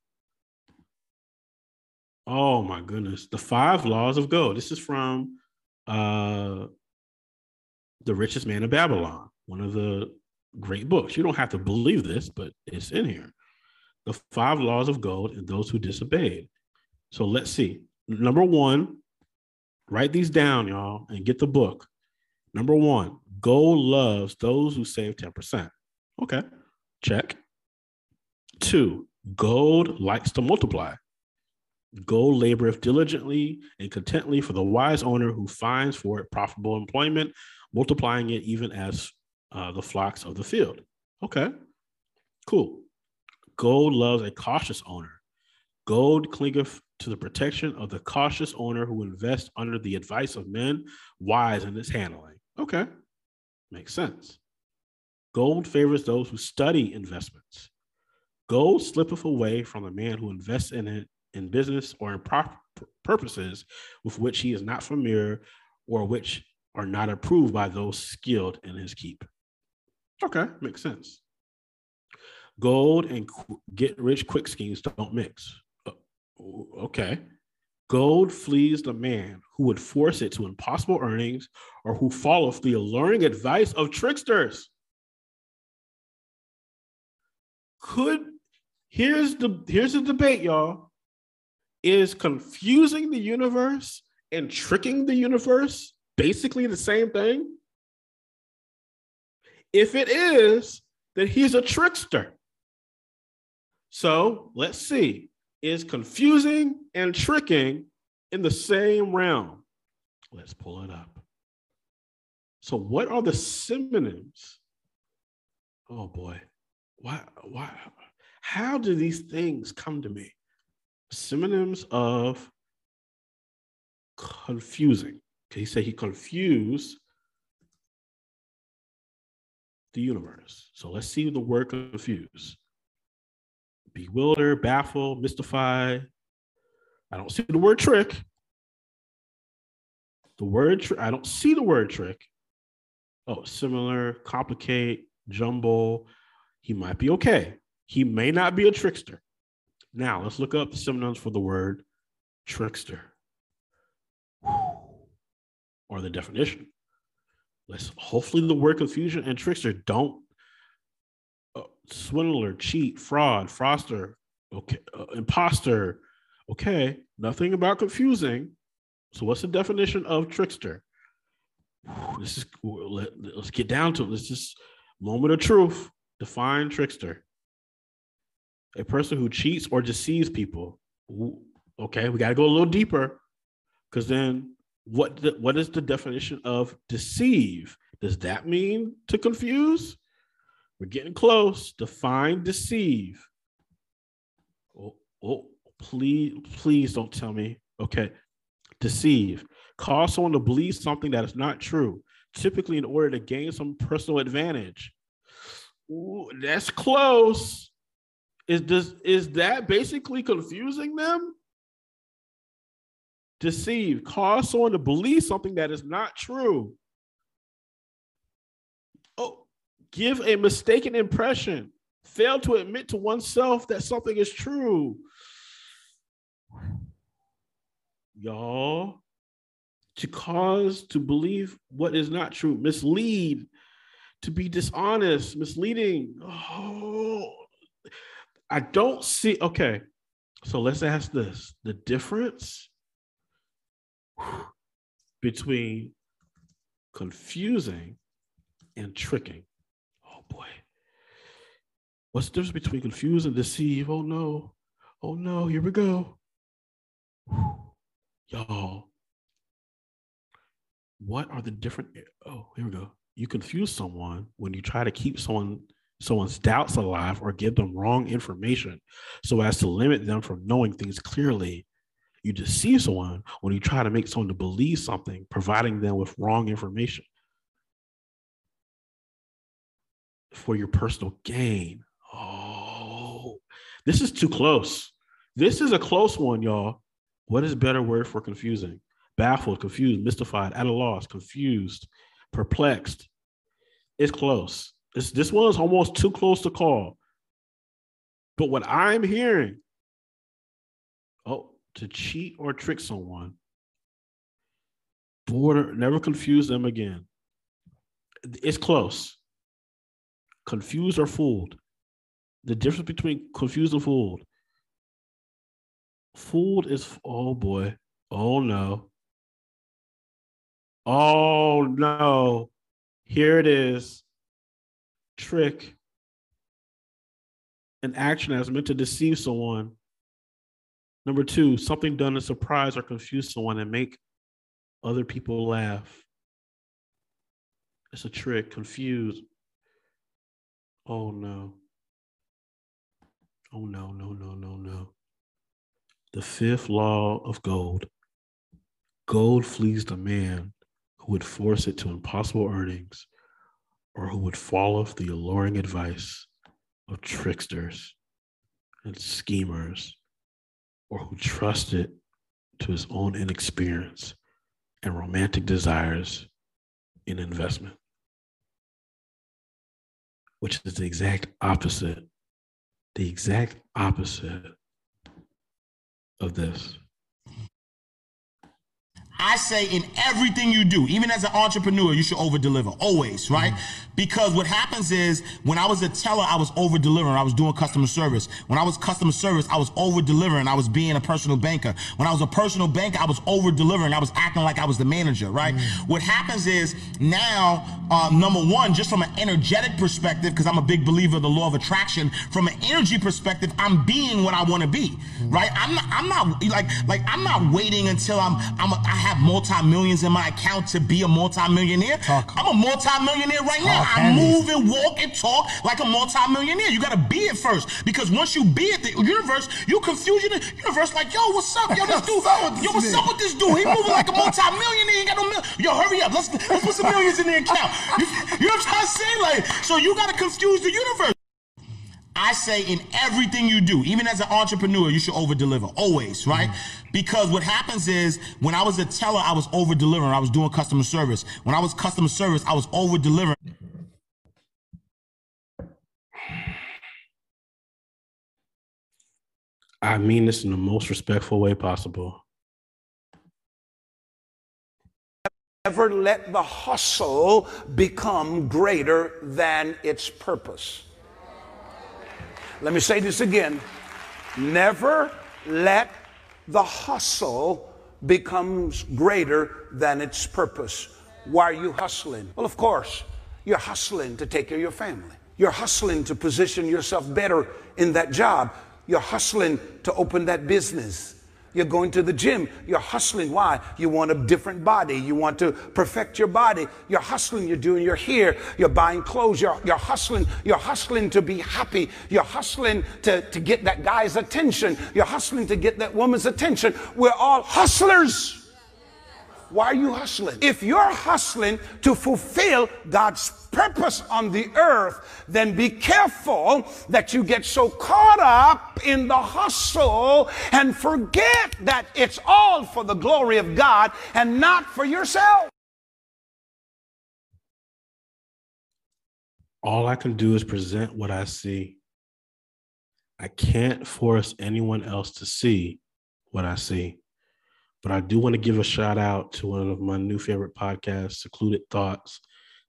Oh my goodness. The five laws of gold. This is from uh The Richest Man of Babylon, one of the great books. You don't have to believe this, but it's in here. The five laws of gold and those who disobeyed. So let's see. Number one, write these down, y'all, and get the book. Number one, gold loves those who save 10%. Okay, check. Two, gold likes to multiply. Gold laboreth diligently and contently for the wise owner who finds for it profitable employment, multiplying it even as uh, the flocks of the field. Okay, cool. Gold loves a cautious owner. Gold clingeth to the protection of the cautious owner who invests under the advice of men wise in its handling. Okay, makes sense. Gold favors those who study investments. Gold slippeth away from the man who invests in it in business or in prop- purposes with which he is not familiar or which are not approved by those skilled in his keep. Okay, makes sense. Gold and qu- get rich quick schemes don't mix. Uh, okay. Gold flees the man who would force it to impossible earnings or who follows the alluring advice of tricksters. Could here's the here's the debate, y'all. Is confusing the universe and tricking the universe basically the same thing? If it is, then he's a trickster. So let's see. Is confusing and tricking in the same realm? Let's pull it up. So, what are the synonyms? Oh boy. Why, why, how do these things come to me? Synonyms of confusing. Okay, he said he confused the universe. So let's see the word confuse. Bewilder, baffle, mystify. I don't see the word trick. The word tr- I don't see the word trick. Oh, similar, complicate, jumble. He might be okay. He may not be a trickster. Now let's look up synonyms for the word trickster or the definition. Let's hopefully the word confusion and trickster don't uh, swindler, cheat, fraud, froster, okay, uh, imposter. Okay, nothing about confusing. So what's the definition of trickster? This is let, let's get down to it. Let's just moment of truth. Define trickster. A person who cheats or deceives people. Okay, we got to go a little deeper because then what the, what is the definition of deceive? Does that mean to confuse? We're getting close. Define deceive. Oh, oh, please, please don't tell me. Okay. Deceive. Cause someone to believe something that is not true, typically in order to gain some personal advantage. Ooh, that's close. Is does is that basically confusing them? deceive, cause someone to believe something that is not true. Oh, give a mistaken impression, fail to admit to oneself that something is true. Y'all, to cause to believe what is not true, mislead, to be dishonest, misleading. Oh, I don't see. Okay, so let's ask this the difference between confusing and tricking. Oh boy. What's the difference between confuse and deceive? Oh no. Oh no, here we go. Y'all. What are the different oh, here we go. You confuse someone when you try to keep someone someone's doubts alive or give them wrong information so as to limit them from knowing things clearly you deceive someone when you try to make someone to believe something, providing them with wrong information for your personal gain. Oh, this is too close. This is a close one, y'all. What is better word for confusing? Baffled, confused, mystified, at a loss, confused, perplexed. It's close. This this one is almost too close to call. But what I'm hearing, oh, to cheat or trick someone, border, never confuse them again. It's close. Confused or fooled. The difference between confused and fooled. Fooled is, oh boy, oh no. Oh no. Here it is. Trick. An action that's meant to deceive someone. Number two, something done to surprise or confuse someone and make other people laugh. It's a trick, confuse. Oh no. Oh no, no, no, no, no. The fifth law of gold. Gold flees the man who would force it to impossible earnings or who would fall off the alluring advice of tricksters and schemers or who trusted to his own inexperience and romantic desires in investment, which is the exact opposite, the exact opposite of this. I say in everything you do, even as an entrepreneur, you should over deliver always, right? Because what happens is when I was a teller, I was over delivering. I was doing customer service. When I was customer service, I was over delivering. I was being a personal banker. When I was a personal banker, I was over delivering. I was acting like I was the manager, right? What happens is now, uh, number one, just from an energetic perspective, because I'm a big believer of the law of attraction, from an energy perspective, I'm being what I want to be, right? I'm not, I'm not like, like I'm not waiting until I'm, I'm, a, I have multi millions in my account to be a multi-millionaire. I'm a multi-millionaire right now. I move and walk and talk like a multi-millionaire. You got to be it first because once you be it, the universe, you confuse you. The universe like, yo, what's up? Yo, this <laughs> dude, yo, what's up with this dude? He moving like a multi-millionaire. He ain't got no mil- Yo, hurry up. Let's let's put some millions in the account. You, you know what I'm trying to say? Like, so you got to confuse the universe. I say in everything you do, even as an entrepreneur, you should over deliver always, right? Mm-hmm. Because what happens is when I was a teller, I was over delivering. I was doing customer service. When I was customer service, I was over delivering. I mean this in the most respectful way possible. Never let the hustle become greater than its purpose. Let me say this again. Never let the hustle becomes greater than its purpose. Why are you hustling? Well, of course, you're hustling to take care of your family. You're hustling to position yourself better in that job. You're hustling to open that business. You're going to the gym. You're hustling. Why? You want a different body. You want to perfect your body. You're hustling. You're doing your hair. You're buying clothes. You're, you're hustling. You're hustling to be happy. You're hustling to, to get that guy's attention. You're hustling to get that woman's attention. We're all hustlers. Why are you hustling? If you're hustling to fulfill God's purpose on the earth, then be careful that you get so caught up in the hustle and forget that it's all for the glory of God and not for yourself. All I can do is present what I see. I can't force anyone else to see what I see. But I do want to give a shout out to one of my new favorite podcasts, Secluded Thoughts.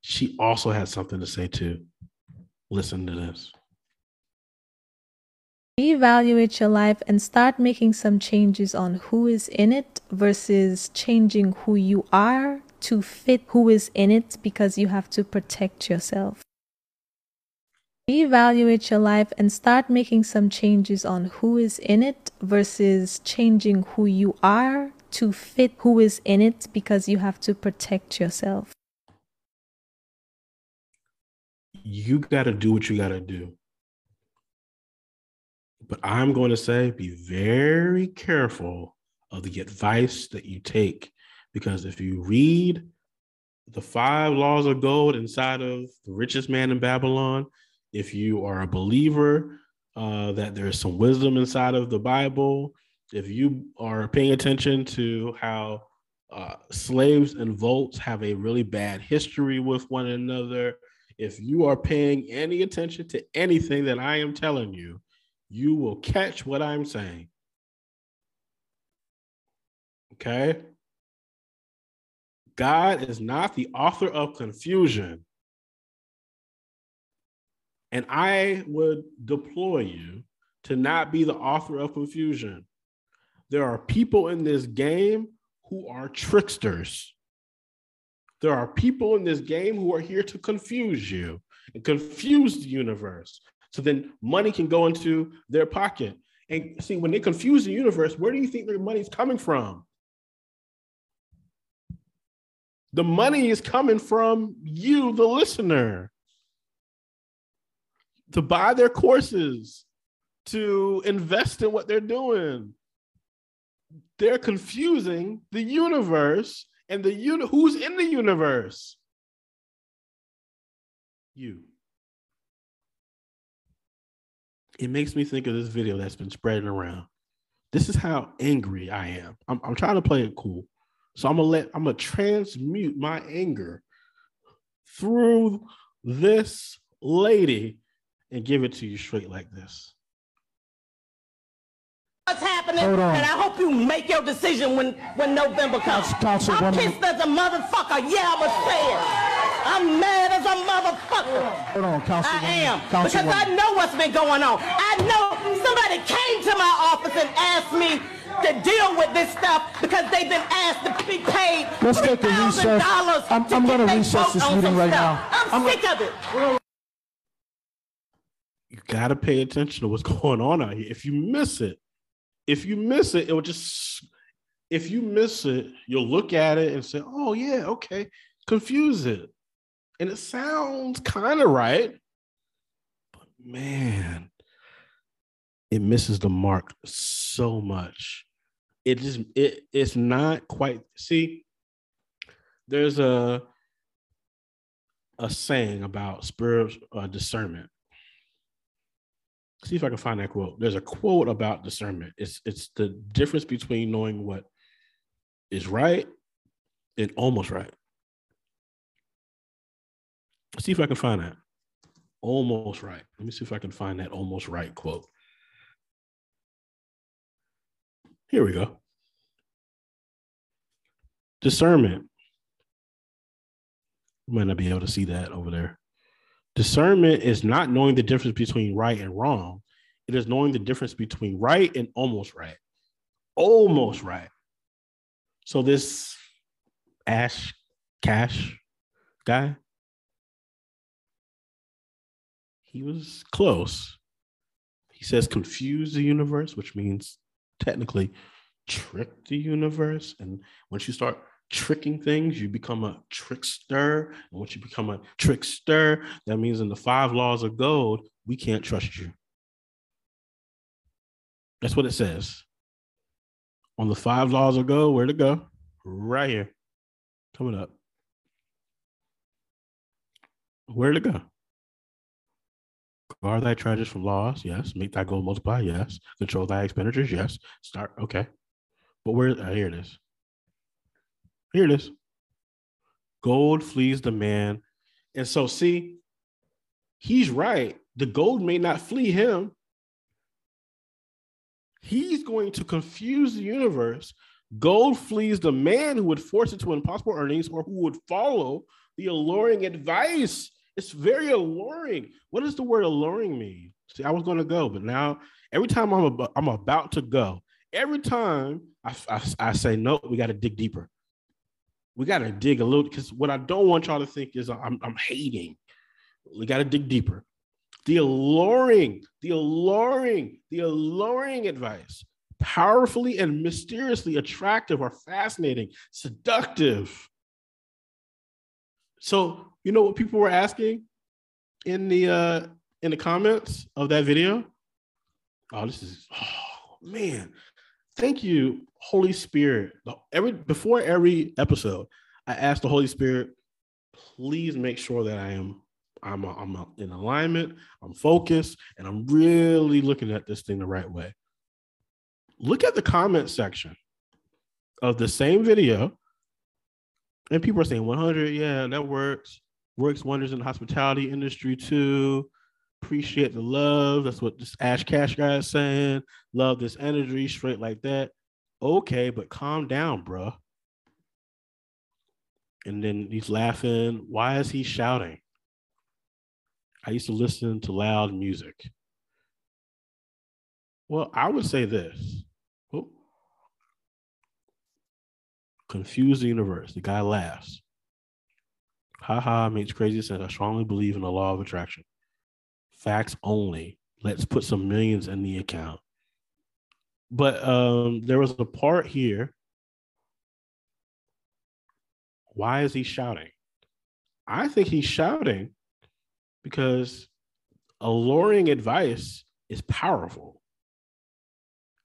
She also had something to say too. Listen to this. Reevaluate your life and start making some changes on who is in it versus changing who you are to fit who is in it because you have to protect yourself. Reevaluate your life and start making some changes on who is in it versus changing who you are to fit who is in it because you have to protect yourself. You got to do what you got to do. But I'm going to say be very careful of the advice that you take because if you read the five laws of gold inside of the richest man in Babylon, if you are a believer uh, that there's some wisdom inside of the Bible, if you are paying attention to how uh, slaves and votes have a really bad history with one another, if you are paying any attention to anything that I am telling you, you will catch what I'm saying. Okay? God is not the author of confusion. And I would deploy you to not be the author of confusion. There are people in this game who are tricksters. There are people in this game who are here to confuse you and confuse the universe. So then money can go into their pocket. And see, when they confuse the universe, where do you think their money is coming from? The money is coming from you, the listener, to buy their courses, to invest in what they're doing. They're confusing the universe and the uni- who's in the universe? You. It makes me think of this video that's been spreading around. This is how angry I am. I'm, I'm trying to play it cool. So I'm gonna let I'm gonna transmute my anger through this lady and give it to you straight like this. What's happening? And I hope you make your decision when when November comes. Council, I'm one pissed as a motherfucker. Yeah, I'ma say it. I'm mad as a motherfucker. Hold on, Council. I am because I know what's been going on. I know somebody came to my office and asked me to deal with this stuff because they've been asked to be paid Let's take a recess. $3,000 I'm, to I'm get going to they recess this meeting right stuff. now. I'm, sick of it. You gotta pay attention to what's <laughs> going on out here. If you miss it, if you miss it, it will just if you miss it, you'll look at it and say, oh yeah, okay, confuse it. And it sounds kind of right, but man, it misses the mark so much. It just it it's not quite see. There's a a saying about spiritual uh, discernment. See if I can find that quote. There's a quote about discernment. It's it's the difference between knowing what is right and almost right. See if I can find that. Almost right. Let me see if I can find that almost right quote. Here we go. Discernment. You might not be able to see that over there. Discernment is not knowing the difference between right and wrong. It is knowing the difference between right and almost right. Almost right. So this Ash Cash guy, he was close. He says confuse the universe, which means technically trick the universe. And once you start tricking things, you become a trickster. And once you become a trickster, that means in the five laws of gold, we can't trust you. That's what it says. On the five laws of gold, where to go? Right here. Coming up. Where to go? Guard thy treasures from loss, yes. Make thy gold multiply, yes. Control thy expenditures, yes. Start, okay. But where, uh, here it is. Here it is. Gold flees the man. And so, see, he's right. The gold may not flee him. He's going to confuse the universe. Gold flees the man who would force it to impossible earnings or who would follow the alluring advice. It's very alluring. What does the word alluring mean? See, I was going to go, but now every time I'm about, I'm about to go, every time I, I, I say, no, we got to dig deeper we got to dig a little because what I don't want y'all to think is I'm, I'm hating. We got to dig deeper. The alluring, the alluring, the alluring advice, powerfully and mysteriously attractive or fascinating, seductive. So, you know what people were asking in the uh in the comments of that video? Oh, this is oh man. Thank you, Holy Spirit. Every before every episode, I ask the Holy Spirit, please make sure that I am I'm a, I'm a, in alignment. I'm focused, and I'm really looking at this thing the right way. Look at the comment section of the same video, and people are saying 100. Yeah, that works. Works wonders in the hospitality industry too. Appreciate the love. That's what this Ash Cash guy is saying. Love this energy, straight like that. Okay, but calm down, bro. And then he's laughing. Why is he shouting? I used to listen to loud music. Well, I would say this. Oh. Confuse the universe. The guy laughs. Haha makes crazy sense. I strongly believe in the law of attraction. Facts only. Let's put some millions in the account. But um, there was a part here. Why is he shouting? I think he's shouting because alluring advice is powerful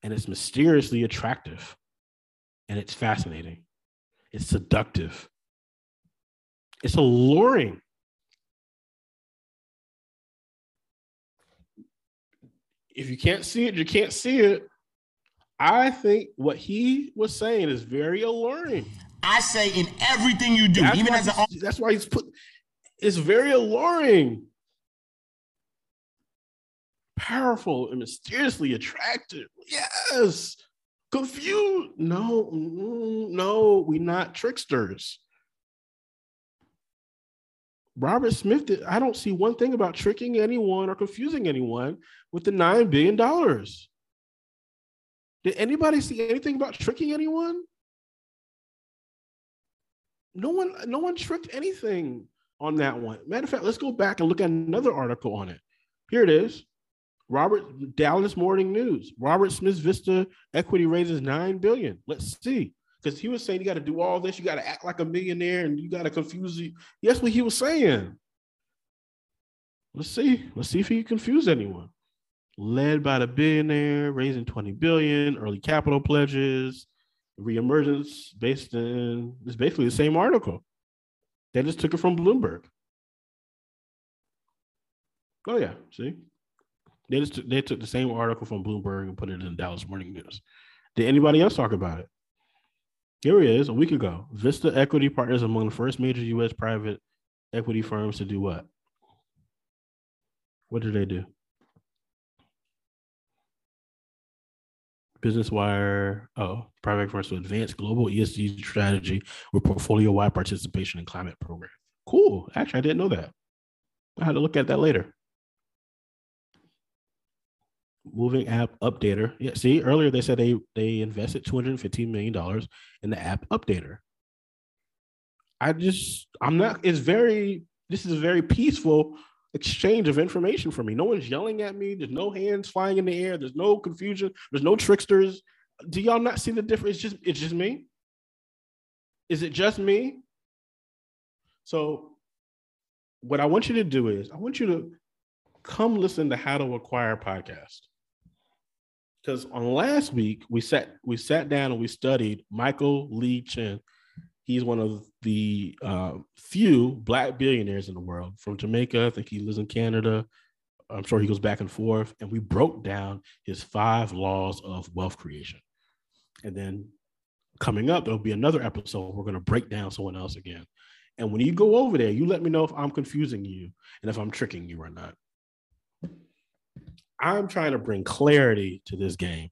and it's mysteriously attractive and it's fascinating. It's seductive. It's alluring. If you can't see it, you can't see it. I think what he was saying is very alluring. I say in everything you do, That's even as an that's why he's put it's very alluring, powerful, and mysteriously attractive. Yes, confused. No, no, we're not tricksters. Robert Smith did, I don't see one thing about tricking anyone or confusing anyone with the $9 billion. Did anybody see anything about tricking anyone? No one, no one tricked anything on that one. Matter of fact, let's go back and look at another article on it. Here it is. Robert Dallas Morning News. Robert Smith's Vista equity raises nine billion. Let's see. Because he was saying you got to do all this, you got to act like a millionaire, and you got to confuse you. Yes, what he was saying. Let's see. Let's see if he confused anyone. Led by the billionaire, raising 20 billion, early capital pledges, reemergence based in it's basically the same article. They just took it from Bloomberg. Oh yeah, see, they just took, they took the same article from Bloomberg and put it in Dallas Morning News. Did anybody else talk about it? Here it is, a week ago. Vista Equity Partners among the first major U.S. private equity firms to do what? What did they do? Business Wire, oh, private firms to advance global ESG strategy with portfolio wide participation in climate program. Cool. Actually, I didn't know that. I had to look at that later. Moving app updater. Yeah, see, earlier they said they they invested $215 million in the app updater. I just I'm not it's very this is very peaceful exchange of information for me. No one's yelling at me. There's no hands flying in the air. There's no confusion. There's no tricksters. Do y'all not see the difference? It's just it's just me. Is it just me? So what I want you to do is I want you to come listen to How to Acquire podcast. Because on last week we sat we sat down and we studied Michael Lee Chin. He's one of the uh, few black billionaires in the world from Jamaica. I think he lives in Canada. I'm sure he goes back and forth. And we broke down his five laws of wealth creation. And then coming up, there'll be another episode. We're going to break down someone else again. And when you go over there, you let me know if I'm confusing you and if I'm tricking you or not. I'm trying to bring clarity to this game.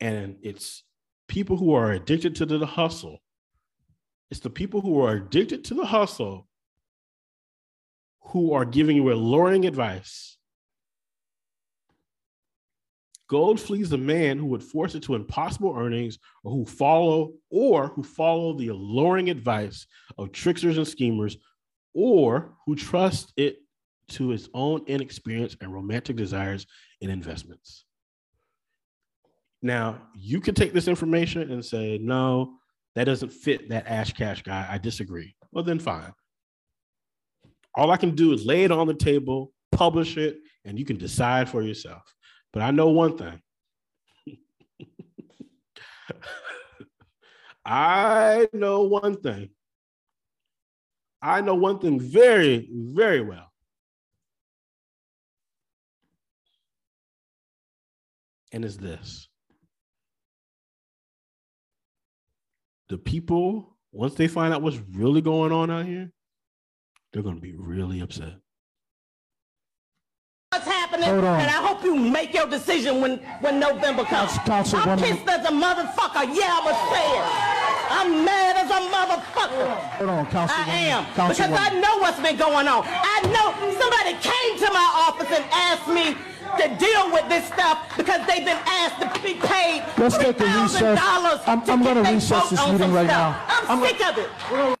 And it's people who are addicted to the hustle. It's the people who are addicted to the hustle who are giving you alluring advice. Gold flees the man who would force it to impossible earnings or who follow or who follow the alluring advice of tricksters and schemers or who trust it to his own inexperience and romantic desires in investments. Now, you can take this information and say, no, that doesn't fit that Ash Cash guy. I disagree. Well, then fine. All I can do is lay it on the table, publish it, and you can decide for yourself. But I know one thing. <laughs> I know one thing. I know one thing very, very well. And it's this The people, once they find out what's really going on out here, they're going to be really upset. what's happening, Hold on. and I hope you make your decision when, when November comes. Council- I'm pissed as a motherfucker. Yeah, I'ma say it. I'm mad as a motherfucker. Hold on, Councilwoman. I am. Because Councilwoman. I know what's been going on. I know somebody came to my office and asked me to deal with this stuff because they've been asked to be paid Let's take a $3,000 recess. I'm- I'm get recess vote this on meeting some right stuff. now. I'm, sick of it.